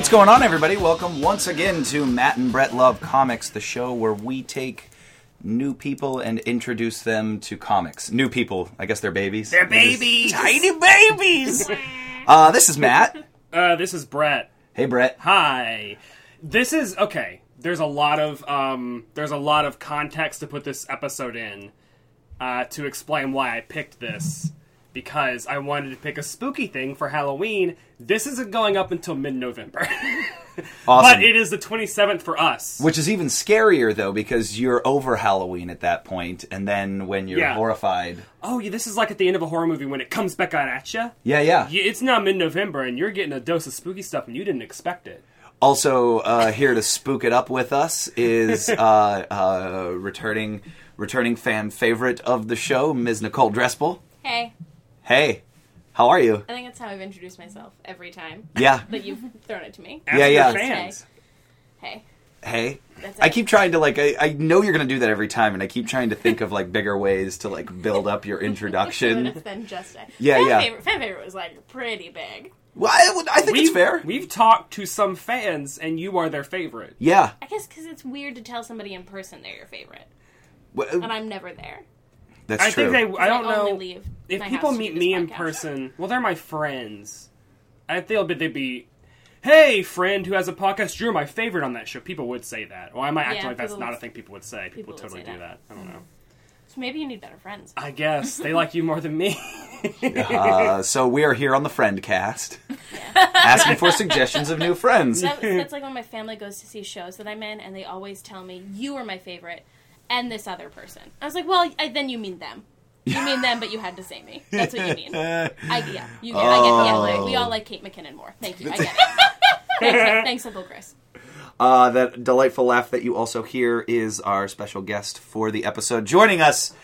Hey, what's going on, everybody? Welcome once again to Matt and Brett Love Comics, the show where we take new people and introduce them to comics. New people, I guess they're babies. They're just babies. tiny babies. uh, this is Matt. Uh, this is Brett. Hey, Brett. Hi. This is okay. There's a lot of um, there's a lot of context to put this episode in uh, to explain why I picked this because I wanted to pick a spooky thing for Halloween. This isn't going up until mid-November, Awesome. but it is the 27th for us. Which is even scarier, though, because you're over Halloween at that point, and then when you're Yeah. horrified. Oh, yeah, this is like at the end of a horror movie when it comes back out at you. Yeah, yeah. It's now mid-November and you're getting a dose of spooky stuff and you didn't expect it. Also, uh, here to spook it up with us is uh, uh, returning returning fan favorite of the show, Ms. Nicole Drespel. Hey, Hey, how are you? I think that's how I've introduced myself every time Yeah. that you've thrown it to me. Ask Yeah, yeah. fans. Hey, Hey. that's it. I keep trying to like I, I know you're gonna do that every time and I keep trying to think of like bigger ways to like build up your Would introduction. have been just a Yeah, fan yeah. Favorite, fan favorite was like pretty big. Well, I, I think We've, it's fair. We've talked to some fans, and you are their favorite. Yeah. I guess because it's weird to tell somebody in person they're your favorite, Well, and I'm never there. That's I true. think they. I don't only know leave if people meet do this me in podcast. person. Well, they're my friends. I think they'll be. They'd be. Hey, friend who has a podcast, you're my favorite on that show. People would say that. Or I might act Yeah, like that's not a thing people would say. People, people would would totally say do that. that. I don't know. So maybe you need better friends. I guess they like you more than me. uh, so we are here on the Friend Cast, asking for suggestions of new friends. That, that's like when my family goes to see shows that I'm in, and they always tell me you are my favorite, and this other person. I was like, well, I, then you mean them. You mean them, but you had to say me. That's what you mean. I yeah, you get. I get. Yeah, Oh. we all like Kate McKinnon more. Thank you. I get it. thanks, thanks, Uncle Chris. Uh, that delightful laugh that you also hear is our special guest for the episode. Joining us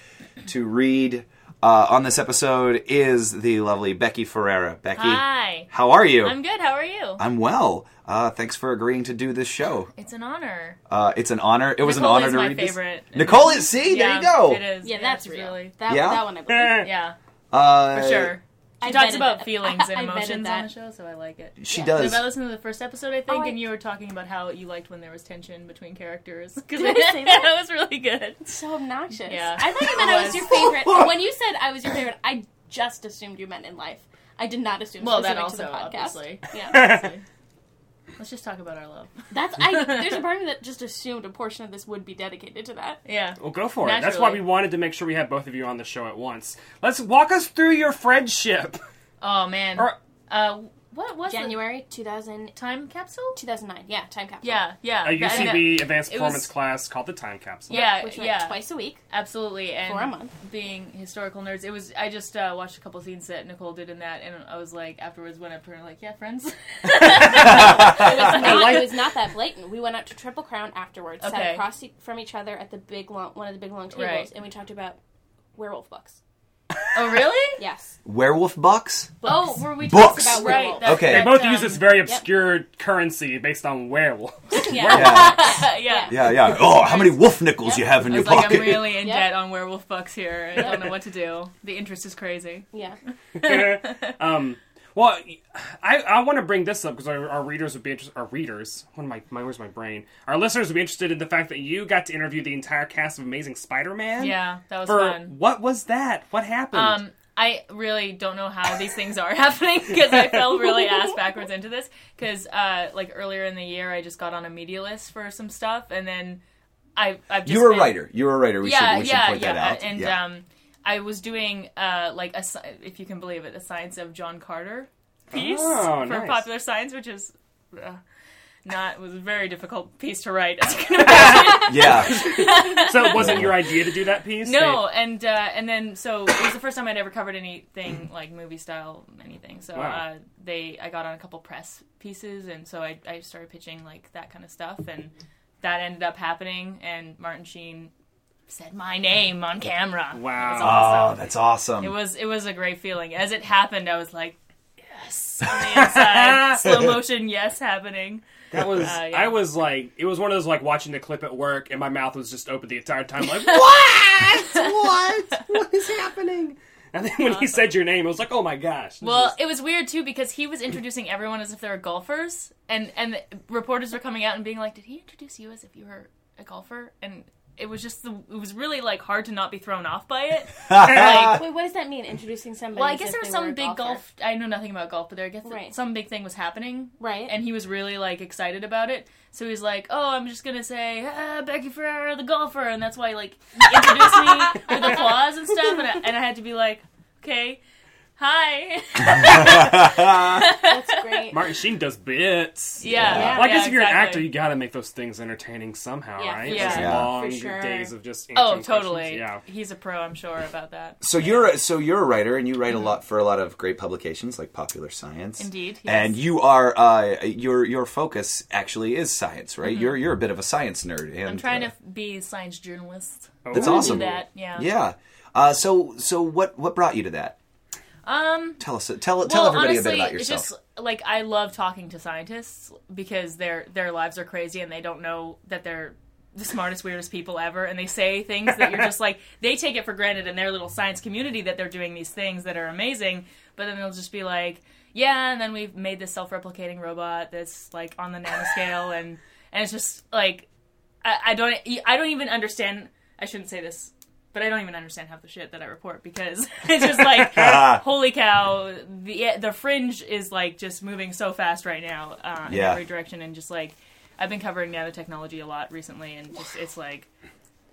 to read uh, on this episode is the lovely Becky Ferreira. Becky, Hi. how are you? I'm good. How are you? I'm well. Uh, thanks for agreeing to do this show. It's an honor. Uh, it's an honor. It was Nicole an honor is to my read favorite. this. Nicole is. See, there you go. It is. Yeah, that's it's real. really. That, Yeah? that one I believe. Yeah, Uh, for sure. She I talks about that. feelings and I vetted emotions on the show, so I like it. She Yeah. does. If I listened to the first episode, I think, Oh, I- and you were talking about how you liked when there was tension between characters. Because Did I say that? that was really good. So obnoxious. Yeah. I thought you meant It I was was. your favorite. when you said I was your favorite, I just assumed you meant in life. I did not assume Well, that specific to also, the podcast. obviously. Yeah. So, Let's just talk about our love. That's I there's a part of me that just assumed a portion of this would be dedicated to that. Yeah. well, go for it. That's why Naturally. we wanted to make sure we had both of you on the show at once. Let's walk us through your friendship. Oh man. Or- uh, what was January 2000, time capsule? 2009. Yeah, time capsule. Yeah, yeah. A That- UCB advanced it was- performance class called the Time Capsule. Yeah, Which went yeah. twice a week. Absolutely, and For a month. being historical nerds, it was. I just uh, watched a couple scenes that Nicole did in that, and I was like, afterwards, went up to her like, "Yeah, friends." It was, not, like- it was not that blatant. We went out to Triple Crown afterwards, sat across from each other at the big long, one of the big long tables, Right. and we talked about werewolf books. Oh, really? Yes. Werewolf bucks. Oh, were we Books. talked about Right. werewolves? that- Okay. They both um, use this very obscure currency based on werewolves. Yeah. Yeah. yeah. Yeah, yeah. Oh, how many wolf nickels you have in I your was like, pocket? I'm really in Yep. debt on werewolf bucks here. I don't know what to do. The interest is crazy. Yeah. um, well, I, I want to bring this up because our, our readers would be interested. Our readers, what am I? My, where's my brain? Our listeners would be interested in the fact that you got to interview the entire cast of Amazing Spider-Man. Yeah, that was For fun. what was that? What happened? Um, I really don't know how these things are happening because I fell really ass backwards into this. Because uh, like earlier in the year, I just got on a media list for some stuff, and then I I've just You're a writer. You're a writer. We yeah, should, we should yeah, point yeah. that out. And yeah. um, I was doing uh, like a, sci- if you can believe it, a science of John Carter piece Oh, for nice. Popular Science, which is uh, not was a very difficult piece to write. As you can imagine. yeah. so it wasn't your idea to do that piece? no, and uh, and then so it was the first time I'd ever covered anything like movie style anything. So Wow. uh, they I got on a couple press pieces, and so I I started pitching like that kind of stuff, and that ended up happening. And Martin Sheen said my name on camera. Wow. It was Oh, awesome. that's awesome. It was it was a great feeling. As it happened, I was like, yes, on the inside, slow motion, yes, happening. That was Uh, yeah. I was like it was one of those like watching the clip at work and my mouth was just open the entire time like what what what is happening And then when he said your name, I was like, oh my gosh. Well, is- it was weird too because he was introducing everyone as if they were golfers, and and the reporters were coming out and being like, "Did he introduce you as if you were a golfer?" And it was just the it was really like hard to not be thrown off by it. like, Wait, what does that mean? Introducing somebody? well, I guess there was some big golfer? golf. I know nothing about golf, but there I guess Right. some big thing was happening, Right. and he was really like excited about it. So he's like, "Oh, I'm just gonna say ah, Becky Ferrer, the golfer," and that's why like he introduced me with applause and stuff, and I, and I had to be like, "Okay, hi." That's great. Martin Sheen does bits. Yeah. Yeah. Well, I guess Yeah, if you're an actor, you got to make those things entertaining somehow, Yeah, right? for Yeah. Just sure. long For sure. days of just Oh, totally. questions. Yeah. He's a pro, I'm sure, about that. So you're a, so you're a writer, and you write a lot for a lot of great publications like Popular Science. Indeed, yes. And you are uh, your your focus actually is science, right? You're you're a bit of a science nerd. And, Mm-hmm. I'm trying uh, to be a science journalist. That's awesome. Do that, yeah. Yeah. Uh, so so what what brought you to that? Um, Tell us tell tell well, everybody honestly, a bit about it's yourself. just like I love talking to scientists because their their lives are crazy and they don't know that they're the smartest, weirdest people ever, and they say things that you're just like they take it for granted in their little science community that they're doing these things that are amazing, but then they'll just be like, yeah, and then we've made this self-replicating robot that's like on the nanoscale, and and it's just like I, I don't I don't even understand. I shouldn't say this. But I don't even understand half the shit that I report because it's just like, holy cow, the the fringe is like just moving so fast right now uh, in Yeah. every direction, and just like I've been covering nanotechnology a lot recently, and just it's like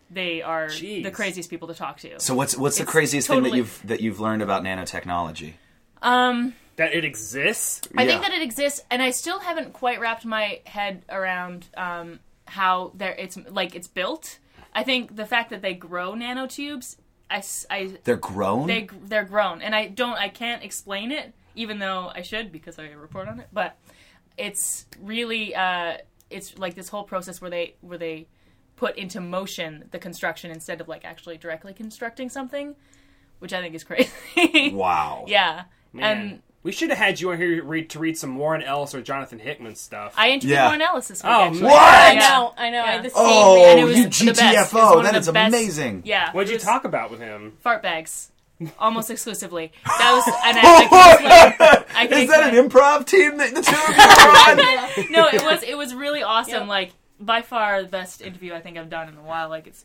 they are Jeez. the craziest people to talk to. so what's what's the it's craziest thing that you've that you've learned about nanotechnology? Um, That it exists. I think that it exists, and I still haven't quite wrapped my head around um, how there it's like it's built. I think the fact that they grow nanotubes, I, s- I- They're grown. they they're grown, and I don't I can't explain it, even though I should because I report on it. But it's really uh, it's like this whole process where they where they put into motion the construction instead of like actually directly constructing something, which I think is crazy. wow. yeah, Man. and we should have had you on here to read, to read some Warren Ellis or Jonathan Hickman stuff. I interviewed Yeah. Warren Ellis this week. Oh, actually. What? I know, I know. I had the oh, same Oh. And it was you the best. It was GTFO, one that of is best- amazing. Yeah. What'd it you was talk about with him? Fart bags. Almost exclusively. That was, and I, I can explain. I can Is that explain. an improv team that the two of you are on? no, it was it was really awesome. Yep. Like by far the best interview I think I've done in a while. Like it's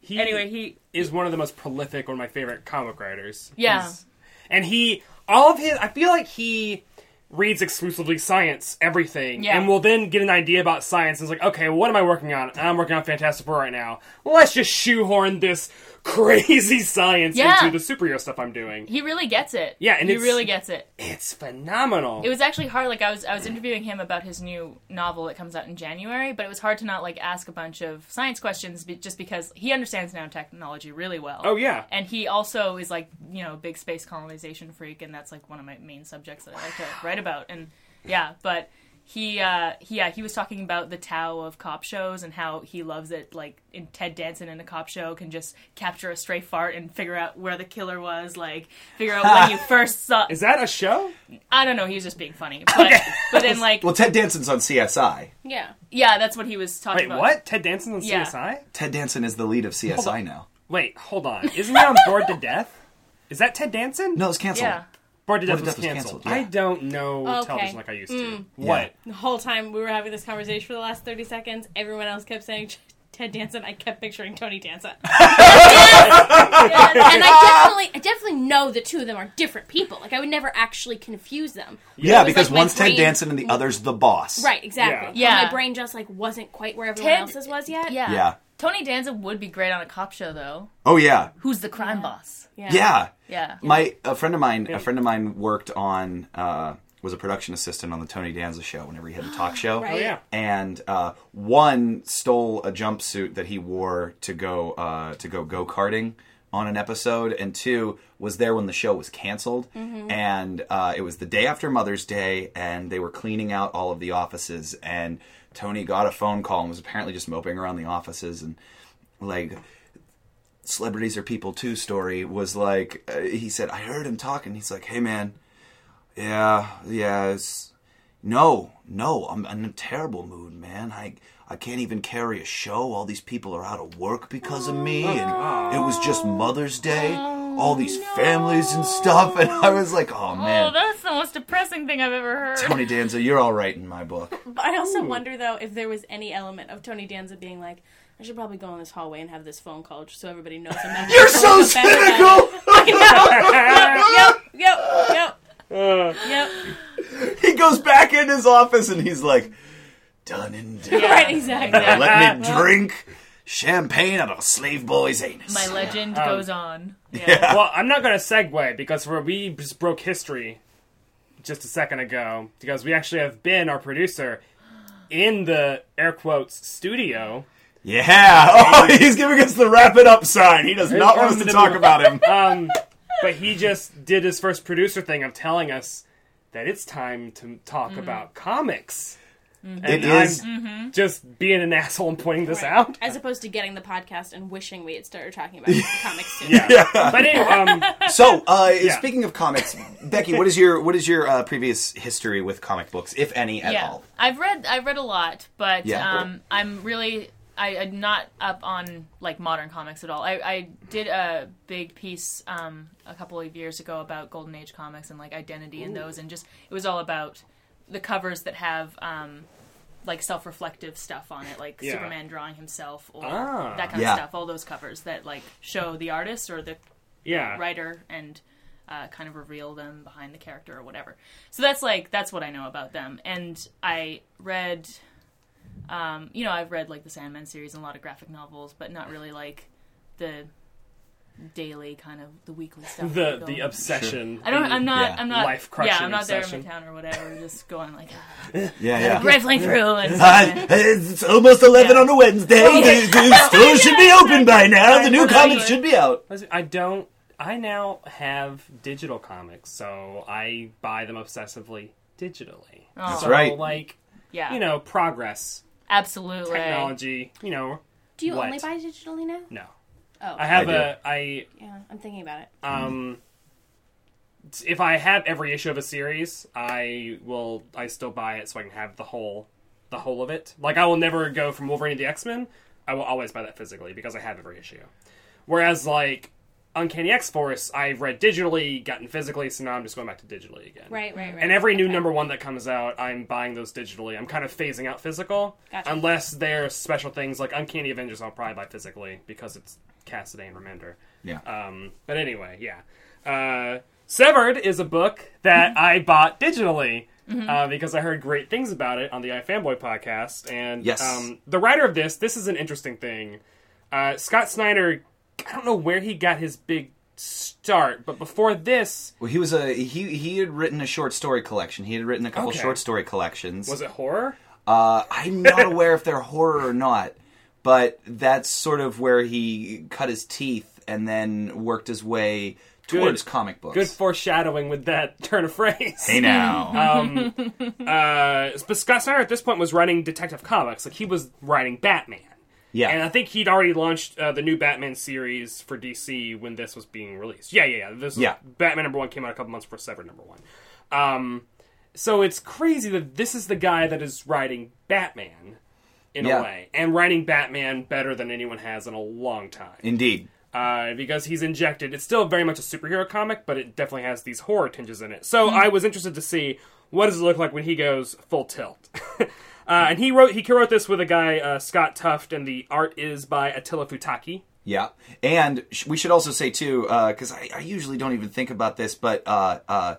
He anyway. He is one of the most prolific, one of my favorite comic writers. Yeah. He's- and he, all of his, I feel like he reads exclusively science, everything, Yeah. and will then get an idea about science. And is like, okay, what am I working on? I'm working on Fantastic Four right now. Let's just shoehorn this crazy science Yeah. into the superhero stuff I'm doing. he really gets it. Yeah, and he it's- really gets it. It's phenomenal. It was actually hard. Like I was I was interviewing him about his new novel that comes out in January, but it was hard to not like ask a bunch of science questions just because he understands nanotechnology really well. oh yeah. And he also is like, you know, big space colonization freak, and that's like one of my main subjects that I like to write about. And yeah, but he, uh, he, yeah, he was talking about the Tao of cop shows and how he loves it. Like in Ted Danson in a cop show can just capture a stray fart and figure out where the killer was. Like figure out when you first saw. Is that a show? I don't know. He was just being funny, but but then like Well, Ted Danson's on CSI. Yeah. yeah, that's what he was talking Wait, about. what? Ted Danson on Yeah. CSI? Ted Danson is the lead of CSI now. Wait, hold on. Isn't he on Bored to Death? Is that Ted Danson? No, it's canceled. Yeah. Bored to Death Bored to was Death was canceled. canceled, yeah. I don't know Okay. television like I used to. Mm. What? The whole time we were having this conversation for the last 30 seconds, everyone else kept saying Ted Danson. I kept picturing Tony Danza. and I definitely, I definitely know the two of them are different people. Like I would never actually confuse them. Yeah, because like my one's Ted brain- Danson and the other's the boss. Right, exactly. Yeah. Yeah. My brain just like wasn't quite where everyone Ted- else's was yet. Yeah. Yeah. Tony Danza would be great on a cop show though. Oh yeah. Who's the crime boss? Yeah. Yeah. Yeah. My a friend of mine, a friend of mine worked on uh, was a production assistant on the Tony Danza show whenever he had a talk show. Right. Oh yeah. And uh, one stole a jumpsuit that he wore to go uh, to go go karting on an episode, and two was there when the show was canceled, and uh, it was the day after Mother's Day, and they were cleaning out all of the offices, and Tony got a phone call and was apparently just moping around the offices, and like celebrities are people too story was like uh, he said I heard him talking. He's like, hey man, yeah, yeah, it's, no, no, I'm, I'm in a terrible mood, man. I I can't even carry a show. All these people are out of work because of me, and it was just Mother's Day. all these families and stuff, and I was like, oh Oh, man, that's the most depressing thing I've ever heard. Tony Danza, you're all right in my book. But I also wonder though if there was any element of Tony Danza being like, I should probably go in this hallway and have this phone call just so everybody knows I'm not. You're so bad cynical. I know. Yep. Yep. Yep. Uh, Yep. he goes back in his office and he's like, done and done. Right. Exactly. Let me drink champagne out of a slave boy's anus. My legend Um, goes on. Yeah. Yeah. well, I'm not going to segue because we're, we just broke history just a second ago because we actually have been our producer in the air quotes studio. Yeah. Oh, he's giving us the wrap it up sign. He does not want us to talk about him. Um, but he just did his first producer thing of telling us that it's time to talk about comics. And It is. I'm just being an asshole and pointing this out. As opposed to getting the podcast and wishing we had started talking about comics soon. Yeah. But anyway, um, So, uh, Yeah. speaking of comics, Becky, what is your what is your uh, previous history with comic books, if any at yeah. all? I've read I've read a lot, but Yeah. um, I'm really I, I'm not up on like modern comics at all. I, I did a big piece um, a couple of years ago about Golden Age comics and like identity in those, and just it was all about the covers that have um, like self-reflective stuff on it, like Yeah. Superman drawing himself or Ah. that kind Yeah. of stuff. All those covers that like show the artist or the yeah. writer and uh, kind of reveal them behind the character or whatever. So that's like that's what I know about them. And I read, um, you know, I've read like the Sandman series and a lot of graphic novels, but not really like the daily kind of the weekly stuff. The the go- obsession. I don't. I'm not. Yeah. I'm not. Life-crushing Yeah, I'm not there in obsession. Midtown or whatever. Just going like Yeah, yeah. rifling through and. Uh, it's almost 11 Yeah. on a Wednesday. The, the store should be open by now. The new Exactly. comics should be out. I don't. I now have digital comics, so I buy them obsessively digitally. That's so, right. Like yeah. you know, progress, absolutely. technology. You know, Do you What? only buy digitally now? no. Oh, I have I a I yeah. I'm thinking about it. um. If I have every issue of a series, I will. I still buy it so I can have the whole, the whole of it. Like I will never go from Wolverine to the X Men. I will always buy that physically because I have every issue. Whereas like Uncanny X Force, I've read digitally, gotten physically, so now I'm just going back to digitally again. Right. Right. Right. And every new Okay. number one that comes out, I'm buying those digitally. I'm kind of phasing out physical, Gotcha. unless there's special things like Uncanny Avengers. I'll probably buy physically because it's Cassaday and Remender. Yeah. Um, but anyway, yeah. Uh, Severed is a book that I bought digitally uh, because I heard great things about it on the iFanboy podcast. And Yes. um, the writer of this, this is an interesting thing. Uh, Scott Snyder, I don't know where he got his big start, but before this, Well, he was a he. He had written a short story collection. He had written a couple Okay. short story collections. was it horror? Uh, I'm not aware if they're horror or not, but that's sort of where he cut his teeth and then worked his way towards comic books. Good foreshadowing with that turn of phrase. hey now. um, uh, but Scott Snyder at this point was writing Detective Comics. Like he was writing Batman. Yeah. And I think he'd already launched uh, the new Batman series for DC when this was being released. Yeah, yeah, yeah. This was, Yeah. Batman number one came out a couple months before Severed number one. Um, so it's crazy that this is the guy that is writing Batman in Yeah. a way, and writing Batman better than anyone has in a long time. Indeed. uh, because he's injected. It's still very much a superhero comic, but it definitely has these horror tinges in it. So I was interested to see what does it look like when he goes full tilt. uh, and he wrote he co-wrote this with a guy uh, Scott Tuft, and the art is by Attila Futaki. Yeah, and sh- we should also say too, because I, I usually don't even think about this, but uh, uh,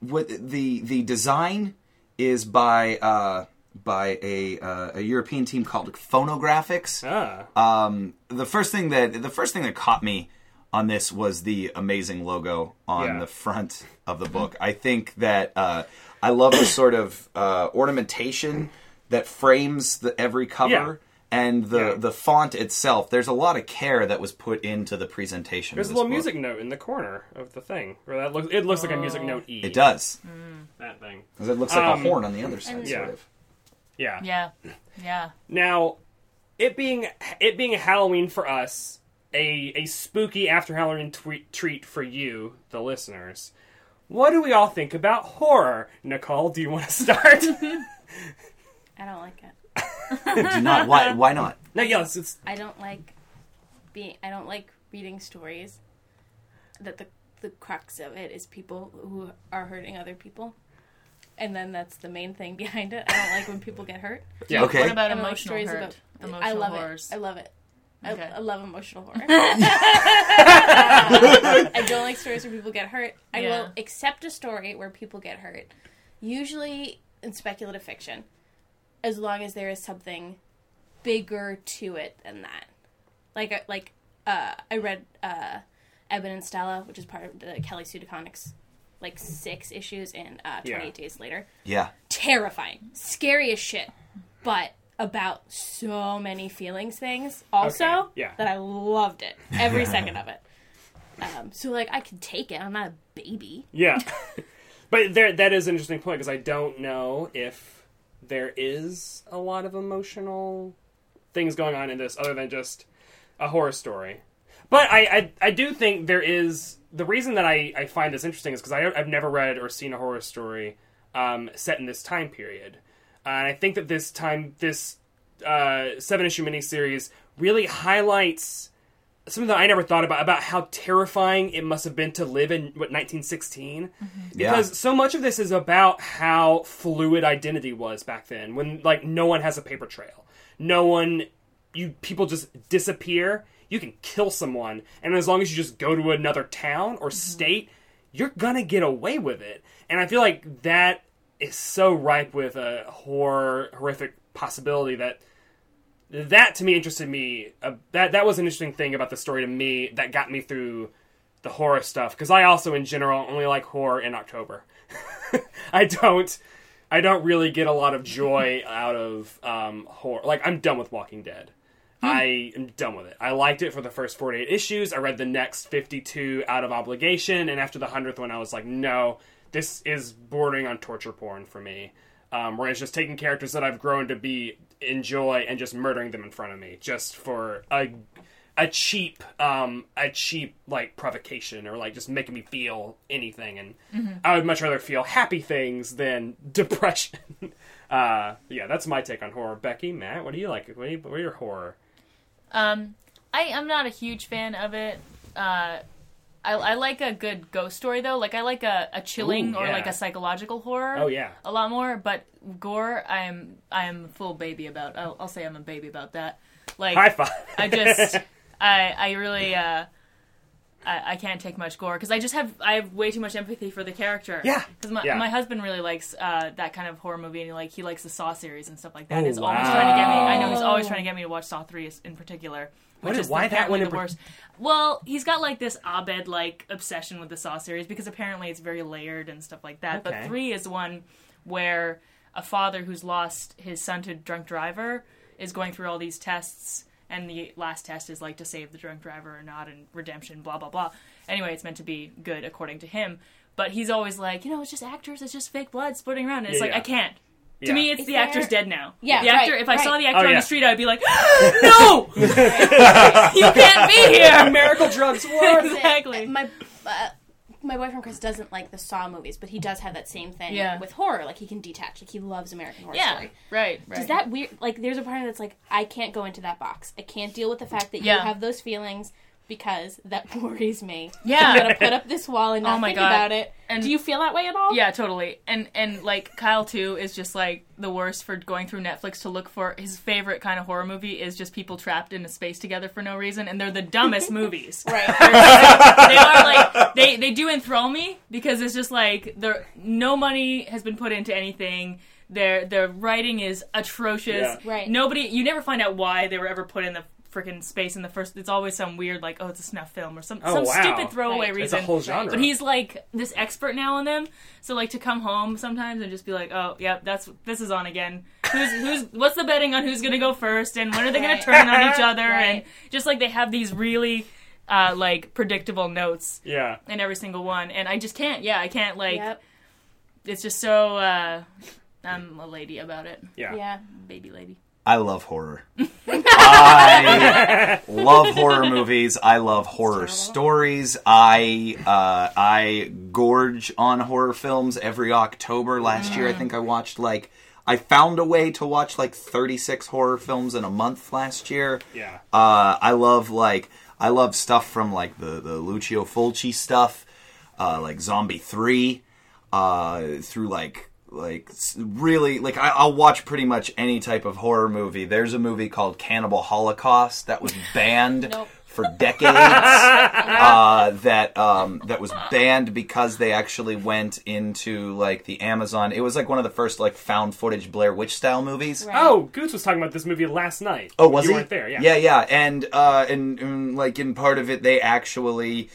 what the the design is by uh, by a uh, a European team called Fonografiks. Ah, Um, the first thing that the first thing that caught me on this was the amazing logo on Yeah. the front of the book. I think that uh, I love the sort of uh, ornamentation that frames the every cover. Yeah. And the, Yeah. the font itself, there's a lot of care that was put into the presentation. there's a little book. music note in the corner of the thing. Where that looks, it looks like a music note E. It does. that thing. 'Cause It looks like Um, a horn on the other side, yeah. sort of. Yeah. Yeah. Yeah. Now, it being it being Halloween for us, a a spooky after Halloween tweet, treat for you, the listeners. What do we all think about horror? Nicole, do you want to start? I don't like it. Do not. Why? Why not? no, yes, it's I don't like being. I don't like reading stories. that the the crux of it is people who are hurting other people, and then that's the main thing behind it. I don't like when people get hurt. Yeah. Okay. What about I don't like emotional stories hurt? about- emotional I love horrors. it. I love it. Okay. I, I love emotional horror. I don't like stories where people get hurt. I Yeah. will accept a story where people get hurt, usually in speculative fiction, as long as there is something bigger to it than that. Like, I- like uh, I read uh, Eben and Stella, which is part of the Kelly Sue DeConnick's like six issues in uh, 28 Yeah. Days Later Yeah. terrifying, scary as shit, but about so many feelings things also Okay, yeah. that I loved it every second of it. Um, so like I can take it. I'm not a baby. Yeah. but there that is an interesting point because I don't know if there is a lot of emotional things going on in this other than just a horror story. But I, I, I do think there is the reason that I, I find this interesting is because I've never read or seen a horror story um, set in this time period, uh, and I think that this time this uh, seven issue miniseries really highlights something that I never thought about about how terrifying it must have been to live in what 1916 mm-hmm. Yeah. because so much of this is about how fluid identity was back then when like no one has a paper trail. No one you people just disappear. You can kill someone and as long as you just go to another town or mm-hmm. state you're gonna get away with it. And I feel like that is so ripe with a horror horrific possibility that that to me interested me. Uh, that that was an interesting thing about the story to me that got me through the horror stuff because I also in general only like horror in October. I don't I don't really get a lot of joy out of um, horror. Like I'm done with Walking Dead. I am done with it. I liked it for the first 48 issues. I read the next 52 out of obligation, and after the hundredth one, I was like, no, this is bordering on torture porn for me. Um, where it's just taking characters that I've grown to be enjoy and just murdering them in front of me, just for a a cheap um a cheap like provocation or like just making me feel anything and I would much rather feel happy things than depression. uh yeah, that's my take on horror. Becky, Matt, what do you like? What, do you, what are your horror? Um, I I'm not a huge fan of it. Uh, I I like a good ghost story though. Like I like a, a chilling Ooh, or yeah. like a psychological horror. Oh yeah. a lot more. But gore, I'm I'm full baby about. I'll, I'll say I'm a baby about that. Like High five. I just I I really uh I, I can't take much gore because I just have I have way too much empathy for the character. Yeah. because my, Yeah. my husband really likes uh, that kind of horror movie and like he likes the Saw series and stuff like that. Oh, He's always trying to get me. I know he's always trying to get me to watch Saw three in particular. Which What- is why that one in the par- worst. Well, he's got like this Abed like obsession with the Saw series because apparently it's very layered and stuff like that. Okay. But three is one where a father who's lost his son to drunk driver is going through all these tests and the last test is like to save the drunk driver or not and redemption blah blah blah anyway it's meant to be good according to him but he's always like you know it's just actors it's just fake blood splitting around and it's Yeah, like yeah. i can't. To me it's Is the actor's dead now Yeah, the actor right, if i saw right. the actor Oh, on yeah. the street i'd be like no you can't be here Miracle drugs work. exactly My uh, my boyfriend Chris doesn't like the Saw movies, but he does have that same thing Yeah. with horror. Like he can detach. Like he loves American Horror yeah Story. right right Does that weird? Like, there's a part of me that's like, I can't go into that box. I can't deal with the fact that Yeah. you have those feelings because that worries me. Yeah. I'm gonna put up this wall and oh not Oh my think God. about it. And- Do you feel that way at all? Yeah, totally. And and like Kyle too is just like the worst for going through Netflix to look for his favorite kind of horror movie is just people trapped in a space together for no reason, and they're the dumbest movies. Right. they are like they they do enthrall me because it's just like there no money has been put into anything. Their their writing is atrocious. Yeah. Right. Nobody you never find out why they were ever put in the freaking space in the first. It's always some weird like oh it's a snuff film or some Oh, some wow. stupid throwaway Right. It's reason. a whole genre. But he's like this expert now on them. So like to come home sometimes and just be like, oh, yep, that's this is on again. Who's who's what's the betting on who's gonna go first and when are they gonna Right. turn on each other Right. and just like they have these really uh, like predictable notes yeah. in every single one and I just can't. Yeah, I can't like. Yep. It's just so. uh I'm a lady about it, Yeah. Yeah. baby lady. I love horror. I love horror movies. I love horror stories. I uh, I gorge on horror films every October. Last year, I think I watched like I found a way to watch like 36 horror films in a month last year. Yeah. Uh, I love like. I love stuff from like the the Lucio Fulci stuff, uh, like Zombie Three, uh, through like like really like I, I'll watch pretty much any type of horror movie. There's a movie called Cannibal Holocaust that was banned Nope. for decades. uh, that um, that was banned because they actually went into like the Amazon. It was like one of the first like found footage Blair Witch style movies. Right. Oh, Goose was talking about this movie last night. Oh, was you he? weren't there? Yeah. yeah, yeah. And uh, and, and like in part of it, they actually,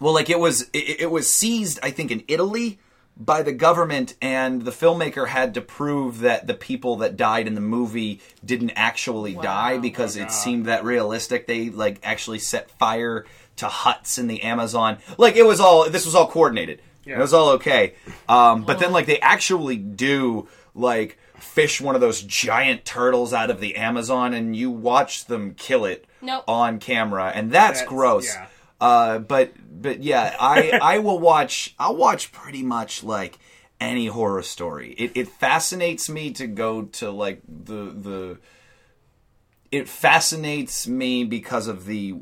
well, like it was it, it was seized, I think, in Italy by the government, and the filmmaker had to prove that the people that died in the movie didn't actually die because Oh, it seemed that realistic. They like actually set fire to huts in the Amazon. Like it was all this was all coordinated. Yeah. It was all okay. Um, but then like they actually do like fish one of those giant turtles out of the Amazon and you watch them kill it Nope. on camera and that's, That's- gross. yeah. Uh, but but yeah, I I will watch I'll watch pretty much like any horror story. It it fascinates me to go to like the the it fascinates me because of the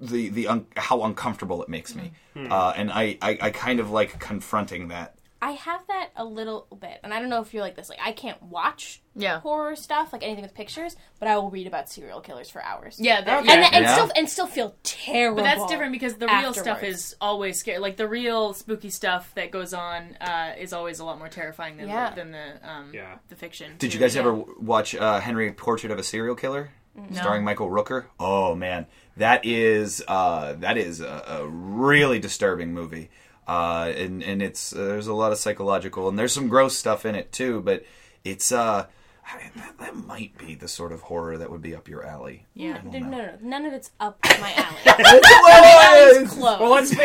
the the un- how uncomfortable it makes me. Hmm. Uh, and I, I I kind of like confronting that. I have that a little bit, and I don't know if you're like this. Like, I can't watch Yeah. horror stuff, like anything with pictures, but I will read about serial killers for hours. Yeah, that, Okay. and, and Yeah. still and still feel terrible. But that's different because the real stuff is always scary. Like the real spooky stuff that goes on uh, is always a lot more terrifying than Yeah. the, than the um, Yeah. the fiction. Did too. you guys Yeah. ever watch uh, Henry Portrait of a Serial Killer, Mm-hmm. starring Michael Rooker? Oh man, that is uh, that is a, a really disturbing movie, uh, and and it's uh, there's a lot of psychological and there's some gross stuff in it too, but it's uh, I- that, that might be the sort of horror that would be up your alley. Yeah. No, no, no, none of it's up my alley. Yes! Alley's closed. Well, let's. Uh,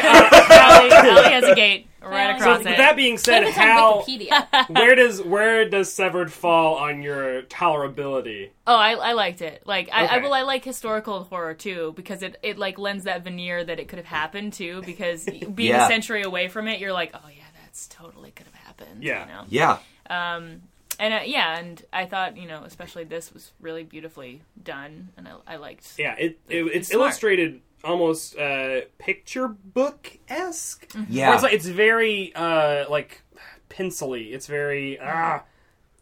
Allie, Allie has a gate right So so across with it. that being said, it's how where does where does Severed fall on your tolerability? Oh, I, I liked it. Like I, I well, I like historical horror too because it, it like lends that veneer that it could have happened too. Because being Yeah. a century away from it, you're like, oh yeah, that's totally could have happened. Yeah. You know? Yeah, And uh, yeah, and I thought you know, especially this was really beautifully done, and I, I liked. Yeah, it, it it's, It's illustrated almost uh, picture book esque. yeah. it's like it's very uh, like pencily. It's very ah.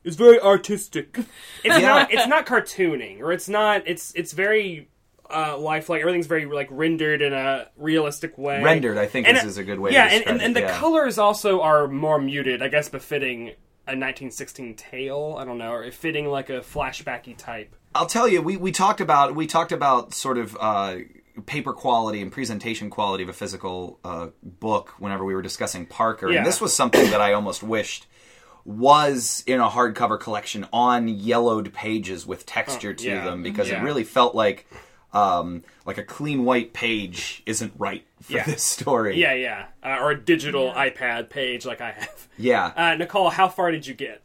It's very artistic. It's Yeah. not. It's not cartooning, or it's not. It's it's very uh, lifelike. Everything's very like rendered in a realistic way. Rendered, I think, And is, it- is a good way yeah, to and, and, and the yeah. colors also are more muted. I guess befitting a 1916 tale. I don't know, or fitting like a flashbacky type. I'll tell you, we, we talked about we talked about sort of uh, paper quality and presentation quality of a physical uh, book whenever we were discussing Parker, Yeah. and this was something that I almost wished was in a hardcover collection on yellowed pages with texture to yeah. them because Yeah. it really felt like um, like a clean white page isn't right for Yeah. this story. Yeah, yeah, uh, or a digital iPad page like I have. yeah. Uh, Nicole, how far did you get?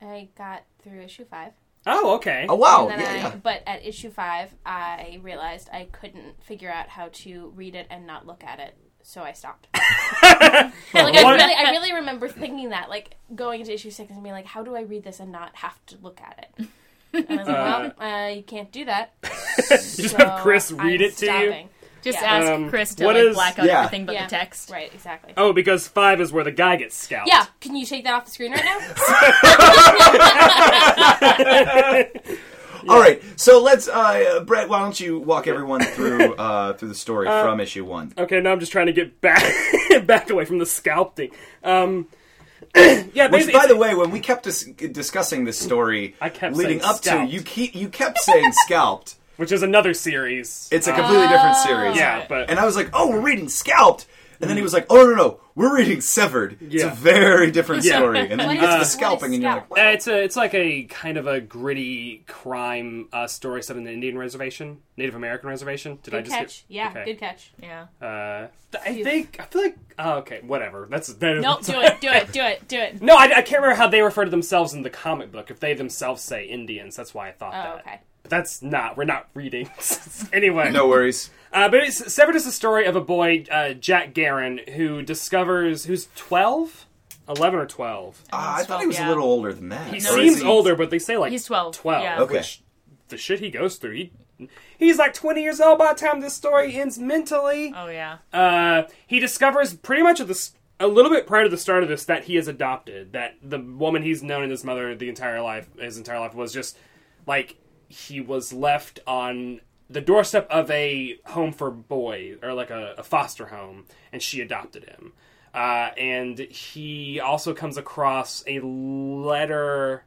I got through issue five. Oh, okay. oh wow! And Yeah, I, yeah. But at issue five, I realized I couldn't figure out how to read it and not look at it, so I stopped. like I really, I really remember thinking that, like going into issue six and being like, "How do I read this and not have to look at it?" And I was like, "Well, uh, you can't do that." Just have Chris read I'm it to you. stopping. Just Yeah. ask Um, Chris to what like is- black out Yeah. everything but Yeah. the text. Right, exactly. Oh, because five is where the guy gets scalped. Yeah, can you take that off the screen right now? All right, so let's, uh, Brett. Why don't you walk everyone through uh, through the story from issue one? Okay, now I'm just trying to get back back away from the scalping. Um, yeah, Which, by the way, when we kept dis- discussing this story, I kept leading up scalped. to you, keep, you kept saying scalped. which is another series. It's a completely different ah. series. yeah, but And I was like, oh, we're reading scalped. And then he was like, oh, no, no, we're reading severed. It's Yeah. a very different Yeah. story. And then What you get to is- the what is scalping, and you're like, scalp? Uh, it's a it's like a kind of a gritty crime uh, story set in the Indian reservation, Native American reservation. Did I Good just catch. Get, Yeah, okay. good catch. Yeah. Uh, I think I feel like oh, okay, whatever. That's that is, No, do it, do it, do it, do it. No, I, I can't remember how they refer to themselves in the comic book. If they themselves say Indians, that's why I thought Oh, that. okay. But that's not. We're not reading. anyway, no worries. Uh, but it's, Severed is the story of a boy, uh, Jack Garron, who discovers who's 12? 11 or 12. Uh, I thought he was a little older than that. He Or seems he- older, but they say like He's 12, 12, yeah. Okay. which the shit he goes through, he he's like 20 years old by the time this story ends mentally. Oh yeah. Uh, he discovers pretty much at the s- a little bit prior to the start of this that he is adopted. That the woman he's known as his mother the entire life, his entire life was just like he was left on the doorstep of a home for boys or like a, a foster home, and she adopted him. Uh, and he also comes across a letter.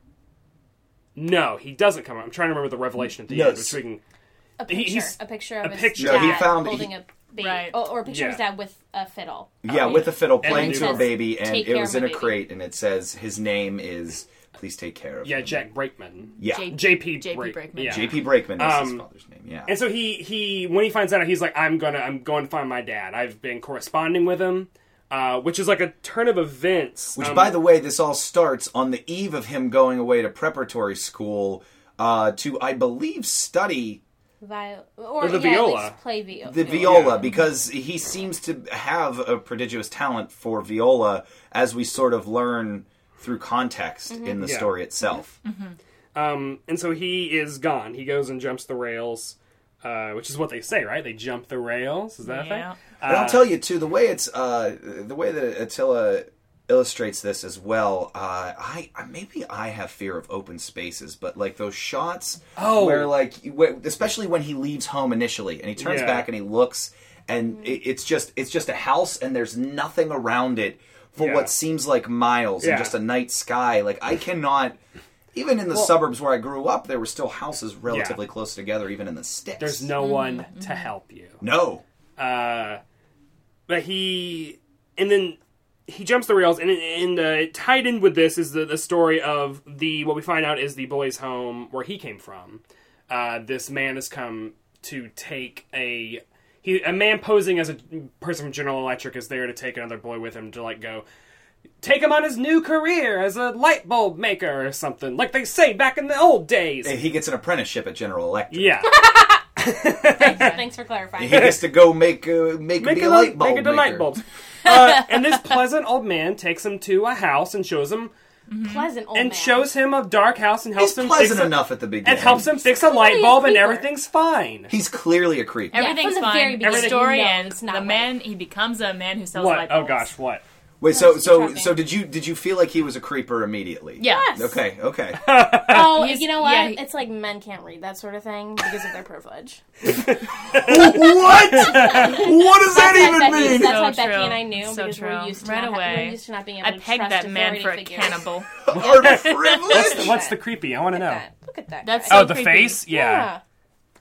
No, he doesn't come. I'm trying to remember the revelation at the No, end, which we can. A He- picture, he's- a picture a of his picture. dad No, he found- holding he- a baby, Right. or, or a picture of his dad with a fiddle. Yeah, with a fiddle playing to a baby, and it was in my a crate, and it says his name is. Please take care of. Yeah, him." Jack Brakeman. Yeah, J- JP JP Brake- Brakeman. Yeah. J.P. Brakeman is his Um, father's name. Yeah, And so he he when he finds out, he's like, I'm gonna I'm going to find my dad. I've been corresponding with him, uh, which is like a turn of events. Which, um, by the way, this all starts on the eve of him going away to preparatory school uh, to, I believe, study Vi- or, the yeah, at viola. least play viola. the viola because he seems to have a prodigious talent for viola, as we sort of learn through context in the Yeah. story itself. um, and so he is gone. He goes and jumps the rails, uh, which is what they say, right? They jump the rails. Is that a thing? Yeah. And I'll tell you too, the way it's uh, the way that Attila illustrates this as well. Uh, I I- maybe I have fear of open spaces, but like those shots Oh. where like especially when he leaves home initially and he turns Yeah. back and he looks and it, it's just it's just a house and there's nothing around it for Yeah. what seems like miles Yeah. and just a night sky. Like I cannot. Even in the suburbs where I grew up, there were still houses relatively close together, even in the sticks. There's no one to help you. no. Uh, but he and then he jumps the rails and and uh, tied in with this is the, the story of the what we find out is the boy's home where he came from uh, this man has come to take a he a man posing as a person from general electric is there to take another boy with him to like go take him on his new career as a light bulb maker or something like they say back in the old days He gets an apprenticeship at General Electric. yeah Thanks, thanks for clarifying. He gets to go make uh, make, make be it a a light bulb make it a light maker. bulb uh, and this pleasant old man takes him to a house and shows him Mm-hmm. Pleasant old and man. shows him a dark house and helps He's him pleasant fix a- enough at the beginning. and helps him fix a light clearly a bulb and everything's fine. He's clearly a creep. Yeah, from Everything's the fine. very beginning, the story you know ends. it's not The right. man he becomes a man who sells What? light Oh gosh, what? Wait, so so so did you did you feel like he was a creeper immediately? Yes. Okay. Okay. Oh, He's- you know what? yeah, he- it's like men can't read that sort of thing because of their privilege. what? What does that That's why even Becky, mean? That's So why Becky true. and I knew So because true. we're used to Right not, away. we're used to not being able I to pegged trust that man authority for a figures. cannibal. Are the privilege? What's the creepy? I want to know. That- Look at that. That's guy. Oh, the creepy. face? Yeah.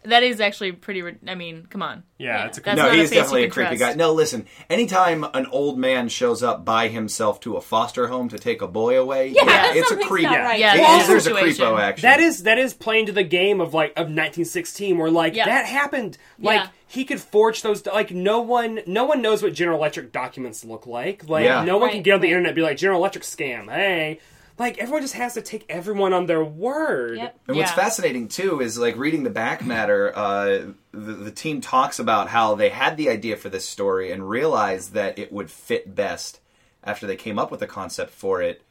Yeah. That is actually pretty. ri- I mean, come on. Yeah, it's a creepy. no, not he a is face you definitely a creepy trust. guy. No, listen. Anytime an old man shows up by himself to a foster home to take a boy away, yeah, that's it's a something's creep. not Yeah. right. Yeah, It- that's there's a situation. creepo action. That is that is playing to the game of like of 1916, where like Yeah. that happened. Like Yeah. he could forge those. Like no one, no one knows what General Electric documents look like. Like Yeah. no one can get on the right. internet and be like General Electric scam. Hey, like everyone just has to take everyone on their word. Yep. And what's fascinating too is like reading the back matter. Uh, the, the team talks about how they had the idea for this story and realized that it would fit best after they came up with the concept for it